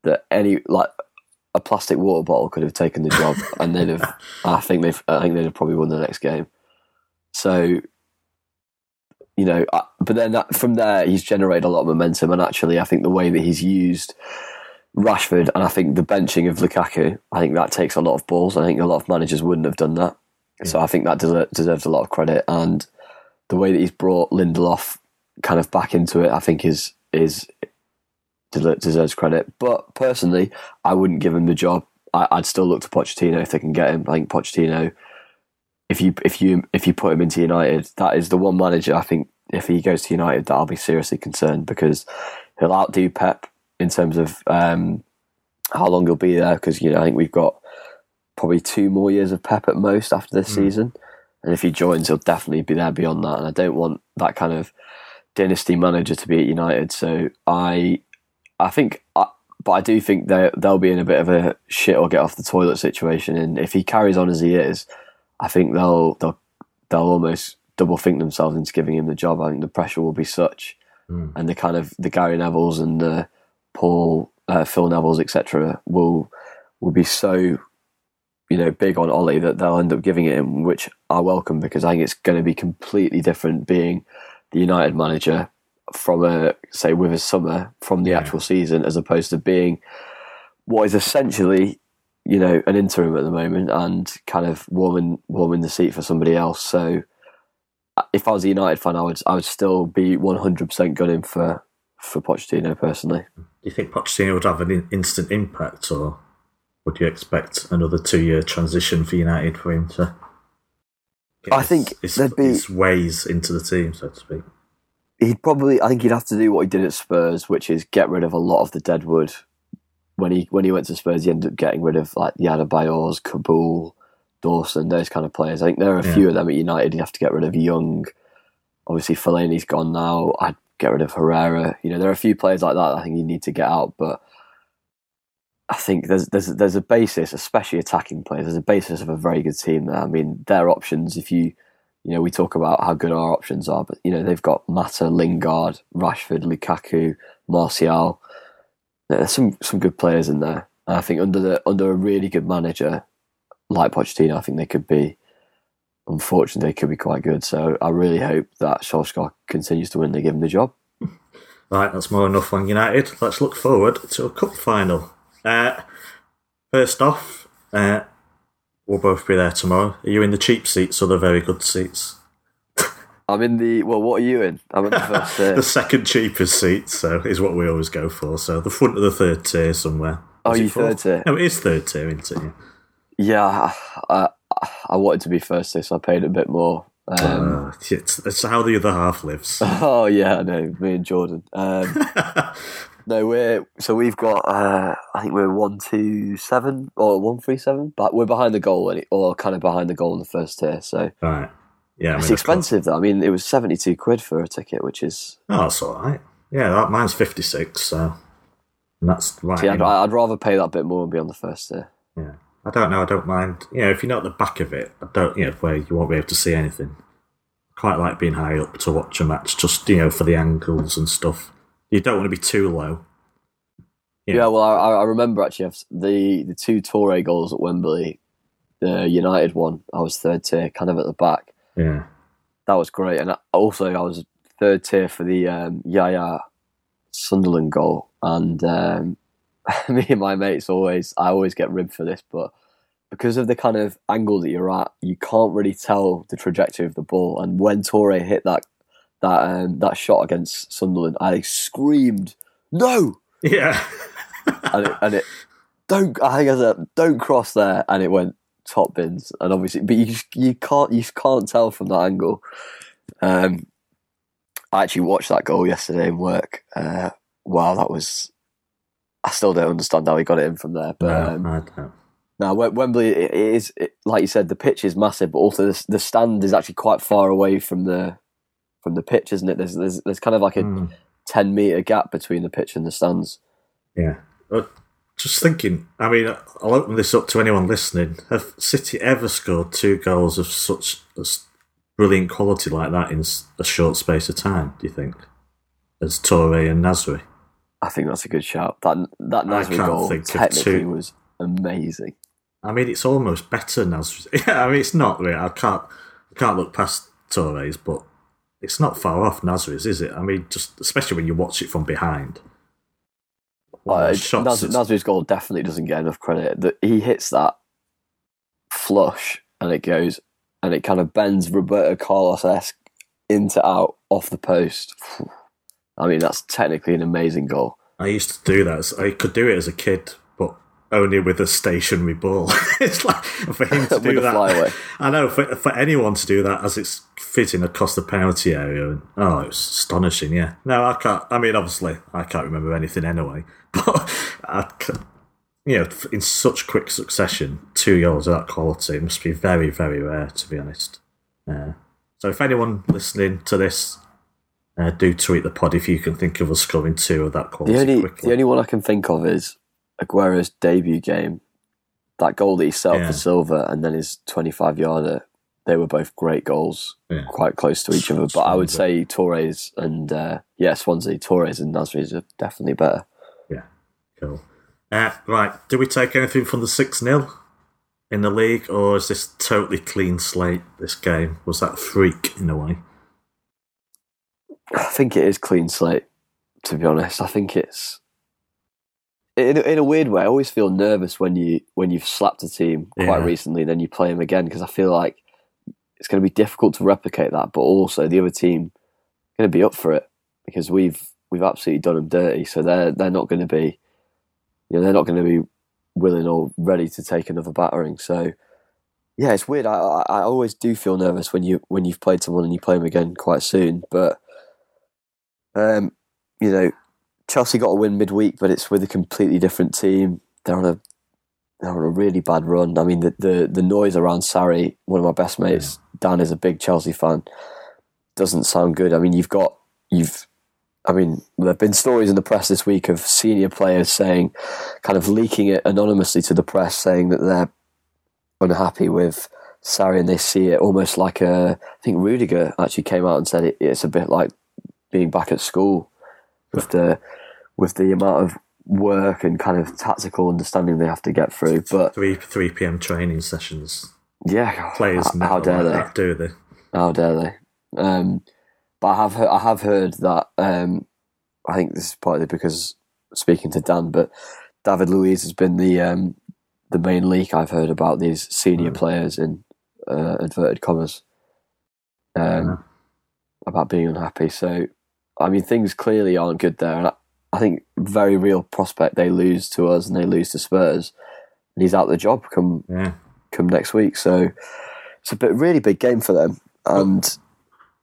that any like a plastic water bottle could have taken the job, and they'd have. I think they've. I think they'd have probably won the next game. So, you know, uh, but then that, from there he's generated a lot of momentum, and actually, I think the way that he's used Rashford and I think the benching of Lukaku, I think that takes a lot of balls. I think a lot of managers wouldn't have done that. So I think that deser- deserves a lot of credit, and the way that he's brought Lindelof kind of back into it, I think is is deserves credit. But personally, I wouldn't give him the job. I, I'd still look to Pochettino if they can get him. I think Pochettino, if you if you if you put him into United, that is the one manager I think if he goes to United that I'll be seriously concerned because he'll outdo Pep in terms of um, how long he'll be there. Because you know I think we've got probably two more years of Pep at most after this season. And if he joins, he'll definitely be there beyond that. And I don't want that kind of dynasty manager to be at United. So I, I think, I, but I do think they they'll be in a bit of a shit or get off the toilet situation. And if he carries on as he is, I think they'll they'll they'll almost double think themselves into giving him the job. I think the pressure will be such, Mm. and the kind of the Gary Neville's and the Paul uh, Phil Neville's etc. will will be so you know big on Ollie that they'll end up giving it him, which I welcome because I think it's going to be completely different being the United manager from a say with a summer from the Yeah. actual season as opposed to being what is essentially you know an interim at the moment and kind of warming warming the seat for somebody else. So uh, if I was a United fan, I would I would still be one hundred percent gunning for for Pochettino personally. Do you think Pochettino would have an in- instant impact, or would you expect another two-year transition for United for him to? I his- think his, there'd be- his ways into the team, so to speak. He'd probably I think he'd have to do what he did at Spurs, which is get rid of a lot of the deadwood. When he when he went to Spurs, he ended up getting rid of like the Adebayors, Kaboul, Dawson, those kind of players. I think there are a Yeah. few of them at United. You have to get rid of Young. Obviously, Fellaini's gone now. I'd get rid of Herrera. You know, there are a few players like that. I think you need to get out, but I think there's there's there's a basis, especially attacking players. There's a basis of a very good team there. I mean, their options. If you you know, we talk about how good our options are, but you know they've got Mata, Lingard, Rashford, Lukaku, Martial. There's some some good players in there. And I think under the under a really good manager like Pochettino, I think they could be. Unfortunately, they could be quite good. So I really hope that Solskjaer continues to win. They give him the job. Right, that's more enough on United. Let's look forward to a cup final. Uh, first off, uh, we'll both be there tomorrow. Are you in the cheap seats or the very good seats? I'm in the well. What are you in? I'm in the first. The second cheapest seat, so is what we always go for. So the front of the third tier somewhere. Oh, you third tier? No, it is third tier, isn't it? yeah, I, I, I wanted to be first tier, so I paid a bit more. Um, Uh, it's, it's how the other half lives. Oh yeah, I know. Me and Jordan. Um, no, we're so we've got. Uh, I think we're one two seven or one three seven, but we're behind the goal, and it- or kind of behind the goal in the first tier. So right. Yeah, I it's mean, expensive though. I mean, it was seventy two quid for a ticket, which is. Oh, that's all right. Yeah, that, mine's 56, so. And that's right. See, I'd, I'd rather pay that bit more and be on the first tier. Yeah, I don't know. I don't mind. You know, if you're not at the back of it, I don't. You know, where you won't be able to see anything. Quite like being high up to watch a match, just you know, for the angles and stuff. You don't want to be too low. Yeah, Yeah. well, I, I remember actually the the two Toure goals at Wembley, the United one. I was third tier, kind of at the back. Yeah, that was great. And also, I was third tier for the um, Yaya Sunderland goal. And um, me and my mates always, I always get ribbed for this, but because of the kind of angle that you're at, you can't really tell the trajectory of the ball. And when Toure hit that that um, that shot against Sunderland, I screamed, "No!" yeah, and it, and it don't. I think I said, "Don't cross there," and it went top bins. And obviously, but you you can't you can't tell from that angle. Um, I actually watched that goal yesterday in work. Uh, wow, that was. I still don't understand how he got it in from there, but no, um, I don't. now Wem- Wembley it is it, like you said, the pitch is massive, but also the, the stand is actually quite far away from the from the pitch, isn't it? There's there's, there's kind of like a Mm, ten meter gap between the pitch and the stands. yeah. But just thinking. I mean, I'll open this up to anyone listening. Have City ever scored two goals of such as brilliant quality like that in a short space of time? Do you think? As Toure and Nasri. I think that's a good shout. That that I Nasri can't goal think of technically two. was amazing. I mean, it's almost better Nasri. Yeah, I mean, it's not really. I can't, I can't look past Toure's, but it's not far off Nasri's, is it? I mean, just especially when you watch it from behind. Of Uh, Nasri's goal definitely doesn't get enough credit. That he hits that flush and it goes and it kind of bends Roberto Carlos esque into out off the post. I mean, that's technically an amazing goal. I used to do that. I could do it as a kid, but only with a stationary ball. it's like for him to do that. flyaway. I know for for anyone to do that as it's fitting across the penalty area. And, oh, it was astonishing. Yeah. No, I can't. I mean, obviously, I can't remember anything anyway. But I, you know, in such quick succession, two goals of that quality it must be very, very rare, to be honest. Uh, so, if anyone listening to this Uh, do tweet the pod if you can think of us scoring two of that quality The only quickly. the only one I can think of is Aguero's debut game. That goal that he set up Yeah. for Silva and then his 25 yarder. They were both great goals, Yeah. quite close to each other. But I would say Toure's and uh, yeah, Swansea, Toure's and Nasri are definitely better. Yeah, cool. Uh, right, do we take anything from the 6 0 in the league, or is this totally clean slate, this game? Was that a freak in a way? I think it is clean slate. To be honest, I think it's in a, in a weird way. I always feel nervous when you when you've slapped a team quite Yeah. recently, then you play them again because I feel like it's going to be difficult to replicate that. But also, the other team going to be up for it because we've we've absolutely done them dirty. So they're they're not going to be, you know, they're not going to be willing or ready to take another battering. So. Yeah, it's weird. I, I always do feel nervous when you when you've played someone and you play them again quite soon. But um, you know, Chelsea got a win midweek, but it's with a completely different team. They're on a they're on a really bad run. I mean, the the, the noise around Sarri, one of my best mates, Dan is a big Chelsea fan. Doesn't sound good. I mean, you've got you've. I mean, there have been stories in the press this week of senior players saying, kind of leaking it anonymously to the press, saying that they're unhappy with Sarri and they see it almost like a. I think Rudiger actually came out and said it, it's a bit like being back at school with the with the amount of work and kind of tactical understanding they have to get through. But 3 3 pm training sessions. Yeah, Players how, how dare like they? that, do they? How dare they? Um, but I have heard, I have heard that um, I think this is partly because speaking to Dan, but David Luiz has been the um, the main leak I've heard about these senior Mm. players in uh, inverted commas um, Yeah. about being unhappy. So I mean, things clearly aren't good there, and I, I think very real prospect they lose to us and they lose to Spurs, and he's out the job come Yeah. Come next week. So it's a bit really big game for them, and.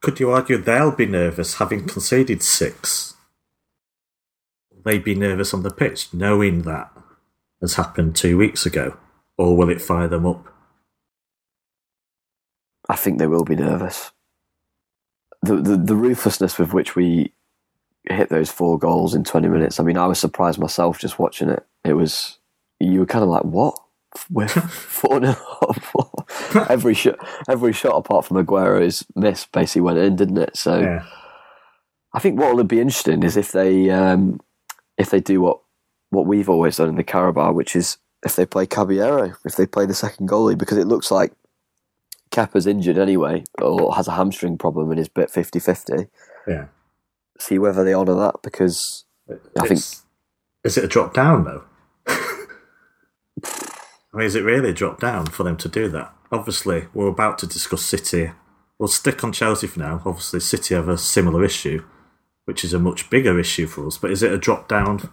Could you argue they'll be nervous having conceded six? They'd be nervous on the pitch knowing that has happened two weeks ago? Or will it fire them up? I think they will be nervous. The, the the ruthlessness with which we hit those four goals in 20 minutes. I mean, I was surprised myself just watching it. It was you were kind of like, "What? We're four nil up." every shot, every shot apart from Aguero's miss basically went in, didn't it? So Yeah. I think what will be interesting is if they um, if they do what what we've always done in the Carabao, which is if they play Caballero, if they play the second goalie, because it looks like Kepa's injured anyway, or has a hamstring problem and is bit 50-50. Yeah. See whether they honour that because I think- Is it a drop down, though? I mean, is it really a drop down for them to do that? Obviously, we're about to discuss City. We'll stick on Chelsea for now. Obviously, City have a similar issue, which is a much bigger issue for us. But is it a drop down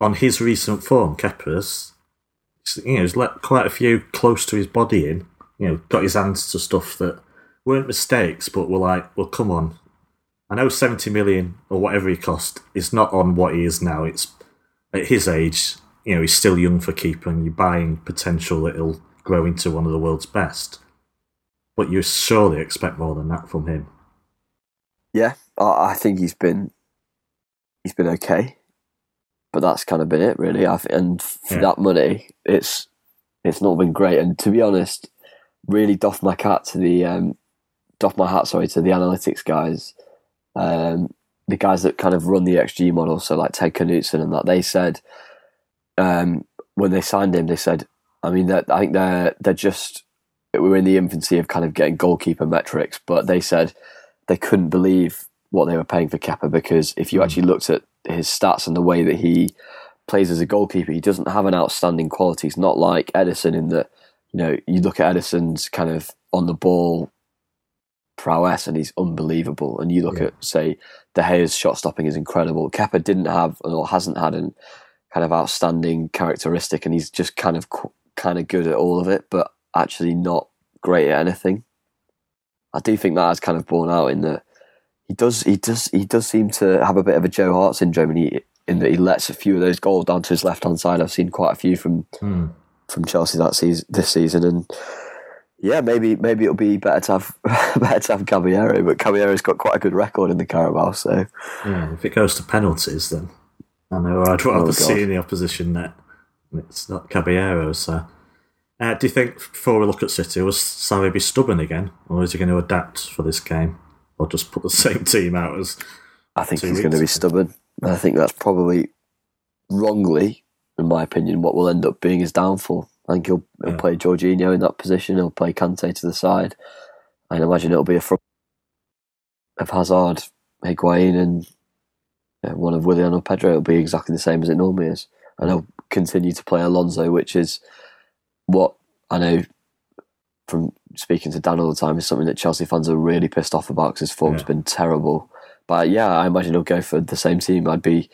on his recent form, Kepa's? You know, he's let quite a few close to his body in. You know, got his hands to stuff that weren't mistakes, but were like, well, come on. I know 70 million or whatever he cost is not on what he is now. It's at his age, you know, he's still young for keeper and you're buying potential that he'll grow into one of the world's best. But you surely expect more than that from him. yeah, I, I think he's been he's been okay, but that's kind of been it really. I and for Yeah. that money, it's it's not been great. And to be honest, really doff my hat to the um, doff my hat sorry to the analytics guys, um, the guys that kind of run the XG model. So like Ted Knutson and that they said um, when they signed him, they said, I mean, that I think they're they're just we were in the infancy of kind of getting goalkeeper metrics, but they said they couldn't believe what they were paying for Kepa because if you actually looked at his stats and the way that he plays as a goalkeeper, he doesn't have an outstanding quality. He's not like Ederson in that, you know, you look at Ederson's kind of on the ball prowess and he's unbelievable. And you look Yeah. at, say, De Gea's shot stopping is incredible. Kepa didn't have or hasn't had an kind of outstanding characteristic and he's just kind of kind of good at all of it, but actually not great at anything. I do think that has kind of borne out in that he does he does he does seem to have a bit of a Joe Hart syndrome, and he in that he lets a few of those goals down to his left hand side. I've seen quite a few from Hmm. from Chelsea that season this season, and Yeah, maybe maybe it'll be better to have better to have Caballero, but Caballero's got quite a good record in the Carabao, so Yeah, if it goes to penalties, then I know I'd rather Oh, see in the opposition net. It's not Caballero, so. Uh, do you think, before we look at City, will Sarri be stubborn again, or is he going to adapt for this game, or just put the same team out as? I think he's going to be stubborn. I think that's probably wrongly, in my opinion, what will end up being his downfall. I think he'll, he'll Yeah. play Jorginho in that position. He'll play Kante to the side. I imagine it'll be a front of Hazard, Higuain, and Uh, one of Willian or Pedro. It'll be exactly the same as it normally is. And he'll continue to play Alonso, which is what I know from speaking to Dan all the time is something that Chelsea fans are really pissed off about because his form's Yeah. been terrible. But yeah, I imagine he'll go for the same team. I'd be,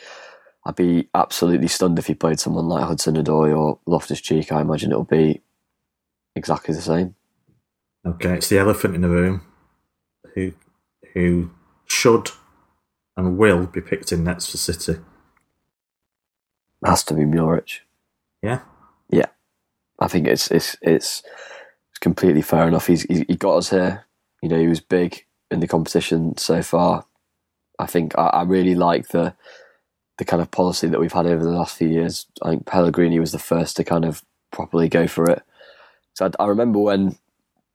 I'd be absolutely stunned if he played someone like Hudson Odoi or Loftus Cheek. I imagine it'll be exactly the same. Okay, it's the elephant in the room, who who should and will be picked in nets for City. has to be Muric. Yeah, Yeah. I think it's it's it's, it's completely fair enough. He's he, he got us here. You know, he was big in the competition so far. I think I, I really like the the kind of policy that we've had over the last few years. I think Pellegrini was the first to kind of properly go for it. So I, I remember when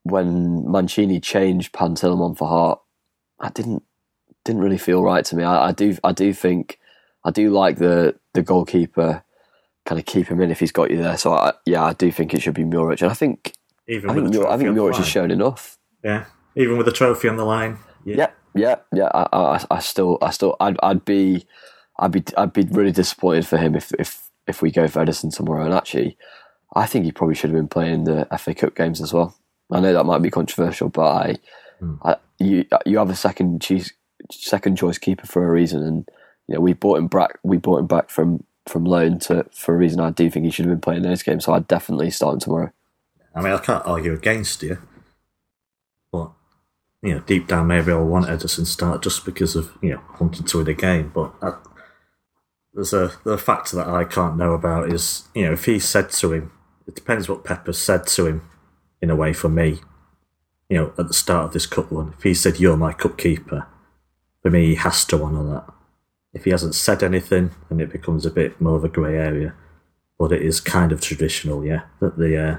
when Mancini changed Pantilimon for Hart, I didn't didn't really feel right to me. I, I do I do think I do like the the goalkeeper kind of keep him in if he's got you there. So I, yeah, I do think it should be Muric, and I think even I think Mur- I think Muric has shown enough. Yeah, even with the trophy on the line. Yeah, yeah, yeah. I, I, I still, I still, I'd, I'd be, I'd be, I'd be really disappointed for him if, if, if we go for Ederson tomorrow. And actually, I think he probably should have been playing the FA Cup games as well. I know that might be controversial, but I, Hmm. I you, you have a second second choice keeper for a reason, and you know we bought him back. We bought him back from from loan to for a reason. I do think he should have been playing those games, so I'd definitely start him tomorrow. I mean, I can't argue against you, but you know, deep down, maybe I'll want Ederson start just because of you know wanting to win a game. But I, there's a the factor that I can't know about is you know if he said to him, it depends what Pepper said to him, in a way for me. You know, at the start of this cup run, if he said you're my cup keeper, for me he has to honour that. If he hasn't said anything, then it becomes a bit more of a grey area. But it is kind of traditional, yeah, that the uh,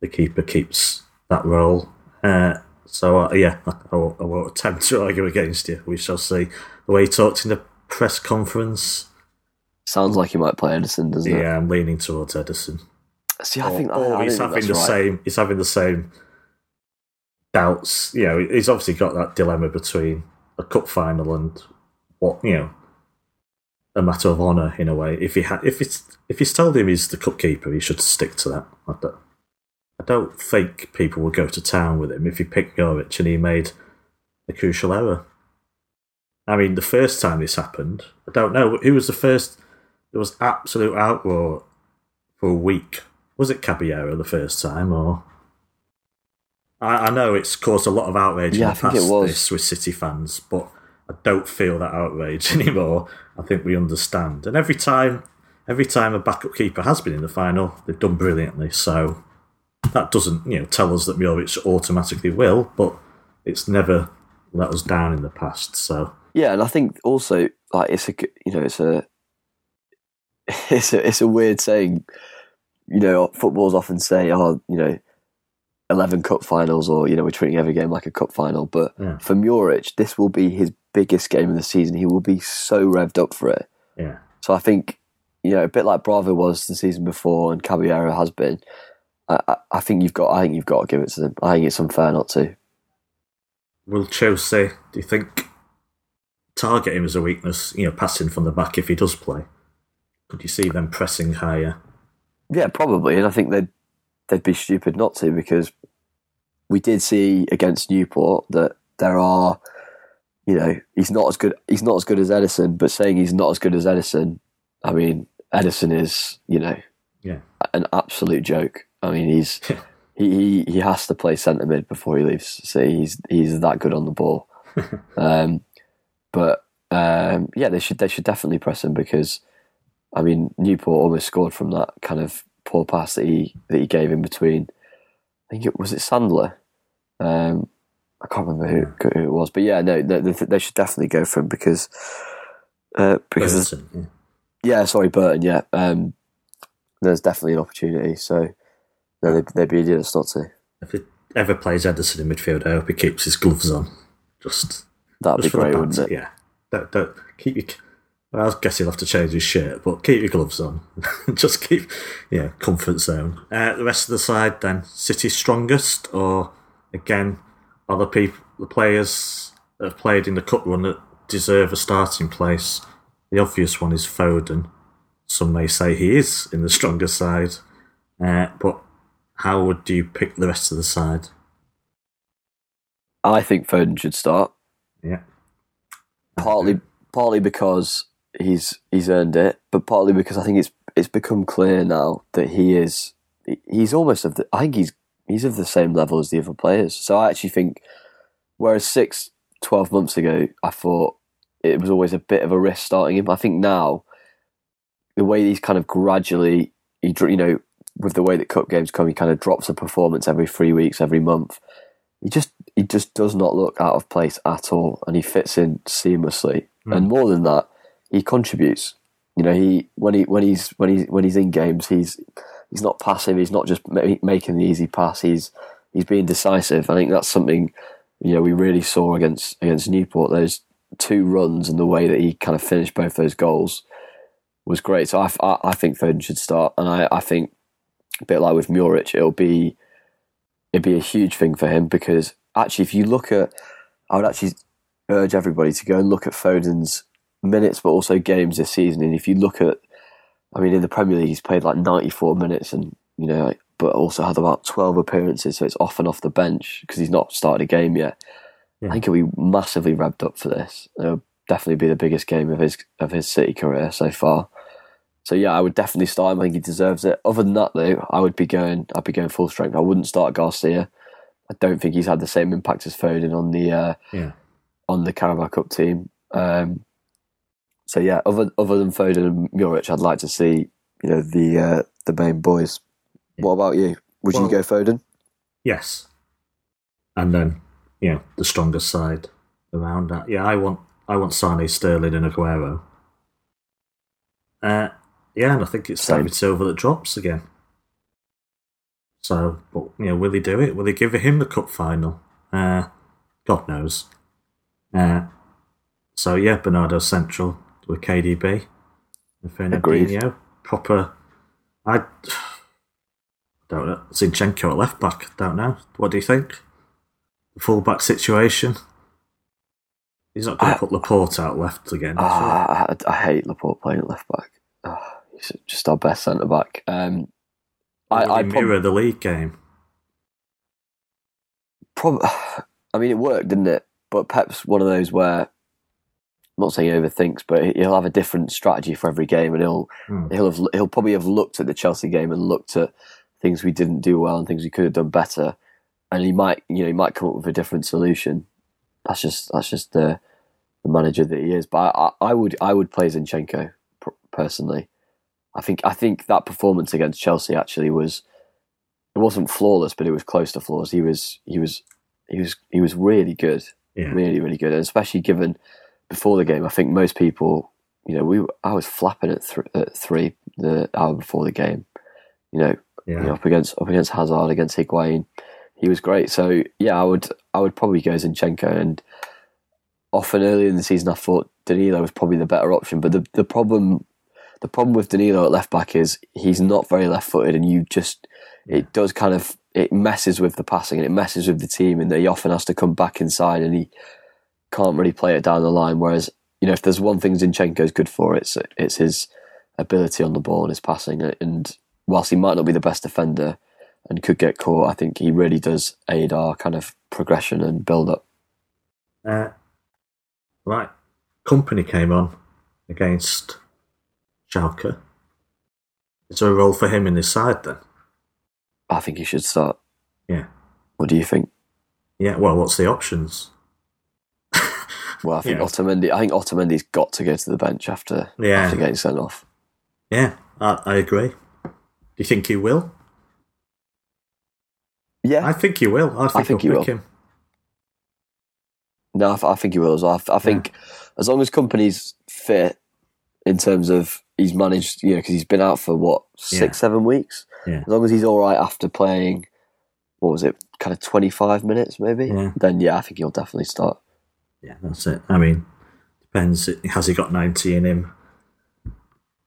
the keeper keeps that role. Uh, so uh, yeah, I, I won't, attempt to argue against you. We shall see. The way he talked in the press conference, Sounds like he might play Ederson, doesn't it? yeah, I'm leaning towards Ederson. See, I Or- think I, or I he's think having the right. same. He's having the same doubts. You know, he's obviously got that dilemma between a cup final and what you know, a matter of honour in a way. If he had, if it's if he's told him he's the cup keeper, he should stick to that. I don't, I don't think people will go to town with him if he picked Joric and he made a crucial error. I mean, the first time this happened, I don't know who was the first. There was absolute outroar for a week. Was it Caballero the first time, or I, I know it's caused a lot of outrage Yeah, in the past this with City fans, but I don't feel that outrage anymore. I think we understand, and every time, every time a backup keeper has been in the final, they've done brilliantly. So that doesn't, you know, tell us that Muric automatically will, but it's never let us down in the past. So Yeah, and I think also like it's a you know it's a it's a it's a weird saying. You know, football's often say, "Oh, you know, eleven cup finals," or you know, we're treating every game like a cup final. But Yeah. for Muric, this will be his biggest game of the season. He will be so revved up for it. yeah, So I think you know, a bit like Bravo was the season before, and Caballero has been. I, I, I think you've got. I think you've got to give it to them. I think it's unfair not to. will Chelsea? Do you think target him as a weakness? You know, passing from the back if he does play. Could you see them pressing higher? Yeah, probably, and I think they'd they'd be stupid not to because we did see against Newport that there are, you know, he's not as good. He's not as good as Ederson, but saying he's not as good as Ederson, I mean, Ederson is, you know, Yeah, an absolute joke. I mean, he's he, he he has to play centre mid before he leaves. So he's he's that good on the ball. um, but um, yeah, they should they should definitely press him because I mean Newport almost scored from that kind of poor pass that he that he gave in between think it was it Sandler. Um, I can't remember who, who it was, but yeah, no, they, they should definitely go for him because uh, because Burton, yeah. yeah, sorry, Burton, yeah, um, there's definitely an opportunity. So no, they'd, they'd be idiots not to. If he ever plays Ederson in midfield, I hope he keeps his gloves on. Just That'd just be great, wouldn't it? Yeah. Don't, don't keep your. Well, I guess he'll have to change his shirt, but keep your gloves on. just keep, yeah, comfort zone. Uh, the rest of the side, then, City strongest, or again, are the people, the players that have played in the cup run that deserve a starting place? The obvious one is Foden. Some may say he is in the stronger side, uh, but how would you pick the rest of the side? I think Foden should start. Yeah. partly partly because he's he's earned it, but partly because I think it's it's become clear now that he is he's almost of the I think he's he's of the same level as the other players. So I actually think whereas six, 12 months ago I thought it was always a bit of a risk starting him. I think now the way he's kind of gradually he you know with the way that cup games come he kind of drops a performance every 3 weeks every month. He just he just does not look out of place at all and he fits in seamlessly. Hmm. And more than that, he contributes. You know, he when he when he's when he's when he's in games, he's he's not passive. He's not just ma- making the easy pass. He's he's being decisive. I think that's something you know we really saw against against Newport. Those two runs and the way that he kind of finished both those goals was great. So I, I, I think Foden should start, and I, I think a bit like with Muric, it'll be it'd be a huge thing for him because actually, if you look at, I would actually urge everybody to go and look at Foden's minutes, but also games this season. And if you look at, I mean, in the Premier League, he's played like 94 minutes and, you know, like, but also had about 12 appearances. So it's off and off the bench because he's not started a game yet. Yeah. I think he'll be massively revved up for this. It'll definitely be the biggest game of his of his City career so far. So yeah, I would definitely start him. I think he deserves it. Other than that, though, I would be going. I'd be going full strength. I wouldn't start Garcia. I don't think he's had the same impact as Foden on the uh, Yeah. on the Carabao Cup team. Um, so yeah, other other than Foden and Muric, I'd like to see you know the uh, the main boys. What about you? Would you go Foden? Yes. And then, you know, the strongest side around that. Yeah, I want I want Sane, Sterling and Aguero. Uh yeah, and I think it's Same. David Silva that drops again. So, but you know, will he do it? Will he give him the cup final? Uh God knows. Uh so yeah, Bernardo Central with KDB and. Fernandinho. Proper I don't know. Zinchenko at left back. Don't know. What do you think? The full back situation. He's not going to put Laporte out left again. is? Ah, I, I hate Laporte playing left back. Ah, he's just our best centre back. Um, I, I he prob- mirror the league game. prob- I mean, it worked, didn't it? But Pep's one of those where, I'm not saying he overthinks, but he'll have a different strategy for every game, and he'll Hmm. he'll have he'll probably have looked at the Chelsea game and looked at things we didn't do well and things we could have done better, and he might you know he might come up with a different solution. That's just that's just the, the manager that he is. But I, I would I would play Zinchenko personally. I think I think that performance against Chelsea actually was it wasn't flawless, but it was close to flawless. He was he was he was he was really good Yeah. really, really good, and especially given before the game. I think most people, you know, we I was flapping at, th- at three the hour before the game. You know, Yeah. you know, up against up against Hazard, against Higuain, he was great. So yeah, I would I would probably go Zinchenko. And often earlier in the season, I thought Danilo was probably the better option. But the the problem the problem with Danilo at left back is he's not very left footed, and you just it does kind of it messes with the passing and it messes with the team, and he often has to come back inside, and he can't really play it down the line. Whereas you know if there's one thing Zinchenko's good for, it's it's his ability on the ball and his passing. And whilst he might not be the best defender and could get caught, I think he really does aid our kind of progression and build up. Uh, right. Kompany came on against Schalke. Is there a role for him in this side then? I think he should start. Yeah. What do you think? Yeah, well, what's the options? Well, I think Yeah. Otamendi. I think Otamendi's got to go to the bench after Yeah. after getting sent off. Yeah, I, I agree. Do you think he will? Yeah, I think he will. I think, think he'll he will. him. No, I, I think he will as well. I, I think as long as Kompany's fit in terms of he's managed, you know, because he's been out for what six, Yeah. seven weeks. Yeah. As long as he's all right after playing, what was it, kind of twenty five minutes maybe? Yeah. Then yeah, I think he'll definitely start. Yeah, that's it. I mean, depends. Has he got 90 in him?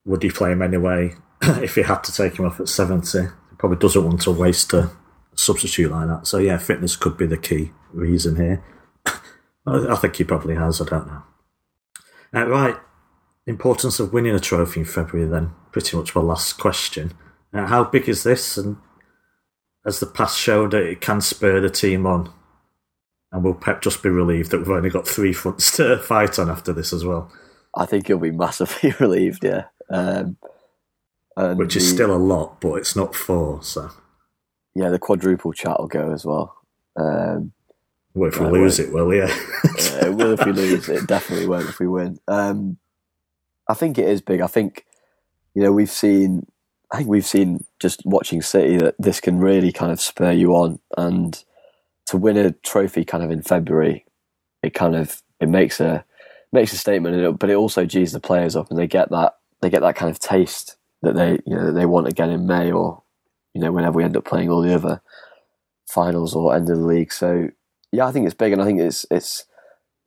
Would he play him anyway if he had to take him off at 70? He probably doesn't want to waste a substitute like that. So, yeah, fitness could be the key reason here. I think he probably has. I don't know. Uh, right. Importance of winning a trophy in February, then. Pretty much my last question. Uh, how big is this? And has the past showed, it can spur the team on? And will Pep just be relieved that we've only got three fronts to fight on after this as well? I think he'll be massively relieved. Yeah. Um, and Which is the- still a lot, but it's not four. So, yeah, the quadruple chat will go as well. Um, well, if we lose it, well, yeah. Yeah, it will if we lose. It definitely won't if we win. Um, I think it is big. I think you know we've seen. I think we've seen just watching City that this can really kind of spur you on, and to win a trophy kind of in February, it kind of it makes a makes a statement, it, but it also G's the players up, and they get that they get that kind of taste that they you know they want again in May or you know whenever we end up playing all the other finals or end of the league. So yeah, I think it's big, and I think it's it's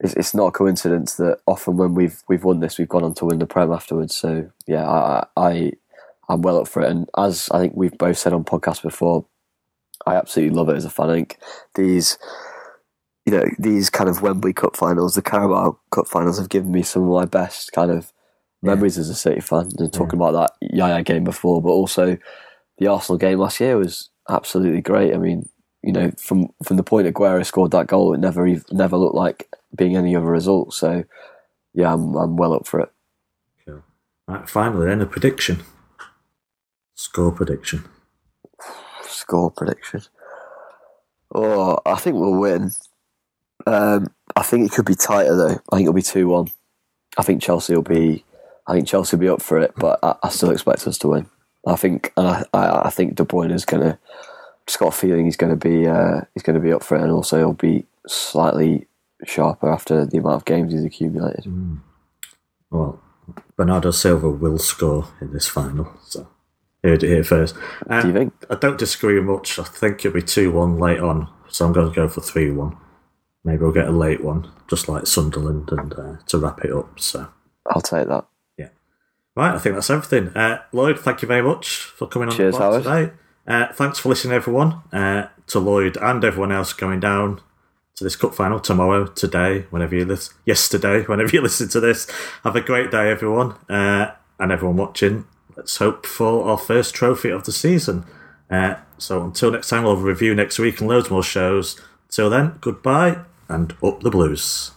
it's, it's not a coincidence that often when we've we've won this, we've gone on to win the Prem afterwards. So yeah, I I I'm well up for it, and as I think we've both said on podcasts before, I absolutely love it as a fan. I think these. You know these kind of Wembley Cup finals, the Carabao Cup finals, have given me some of my best kind of memories as a City fan. And talking about that Yaya game before, but also the Arsenal game last year was absolutely great. I mean, you know, from from the point Aguero scored that goal, it never ev- never looked like being any other result. So, yeah, I'm I'm well up for it. Cool. Right, finally, then a prediction. Score prediction. Score prediction. Oh, I think we'll win. Um, I think it could be tighter though. I think it'll be two one. I think Chelsea will be. I think Chelsea will be up for it, but I, I still expect us to win. I think, I, I, I think De Bruyne is gonna. Just got a feeling he's going to be. Uh, he's going to be up for it, and also he'll be slightly sharper after the amount of games he's accumulated. Well, Bernardo Silva will score in this final. So, heard it here first. Uh, Do you think? I don't disagree much. I think it'll be 2 1 late on. So, I'm going to go for 3 1. Maybe we'll get a late one, just like Sunderland, and uh, to wrap it up. So, I'll take that. yeah. Right, I think that's everything. Uh, Lloyd, thank you very much for coming on Cheers, the Howard. today. Uh, thanks for listening, everyone. Uh, to Lloyd and everyone else going down to this cup final tomorrow, today, whenever you listen, yesterday, whenever you listen to this. Have a great day, everyone, uh, and everyone watching. Let's hope for our first trophy of the season. Uh, so until next time, we'll review next week and loads more shows. Till then, goodbye and up the blues.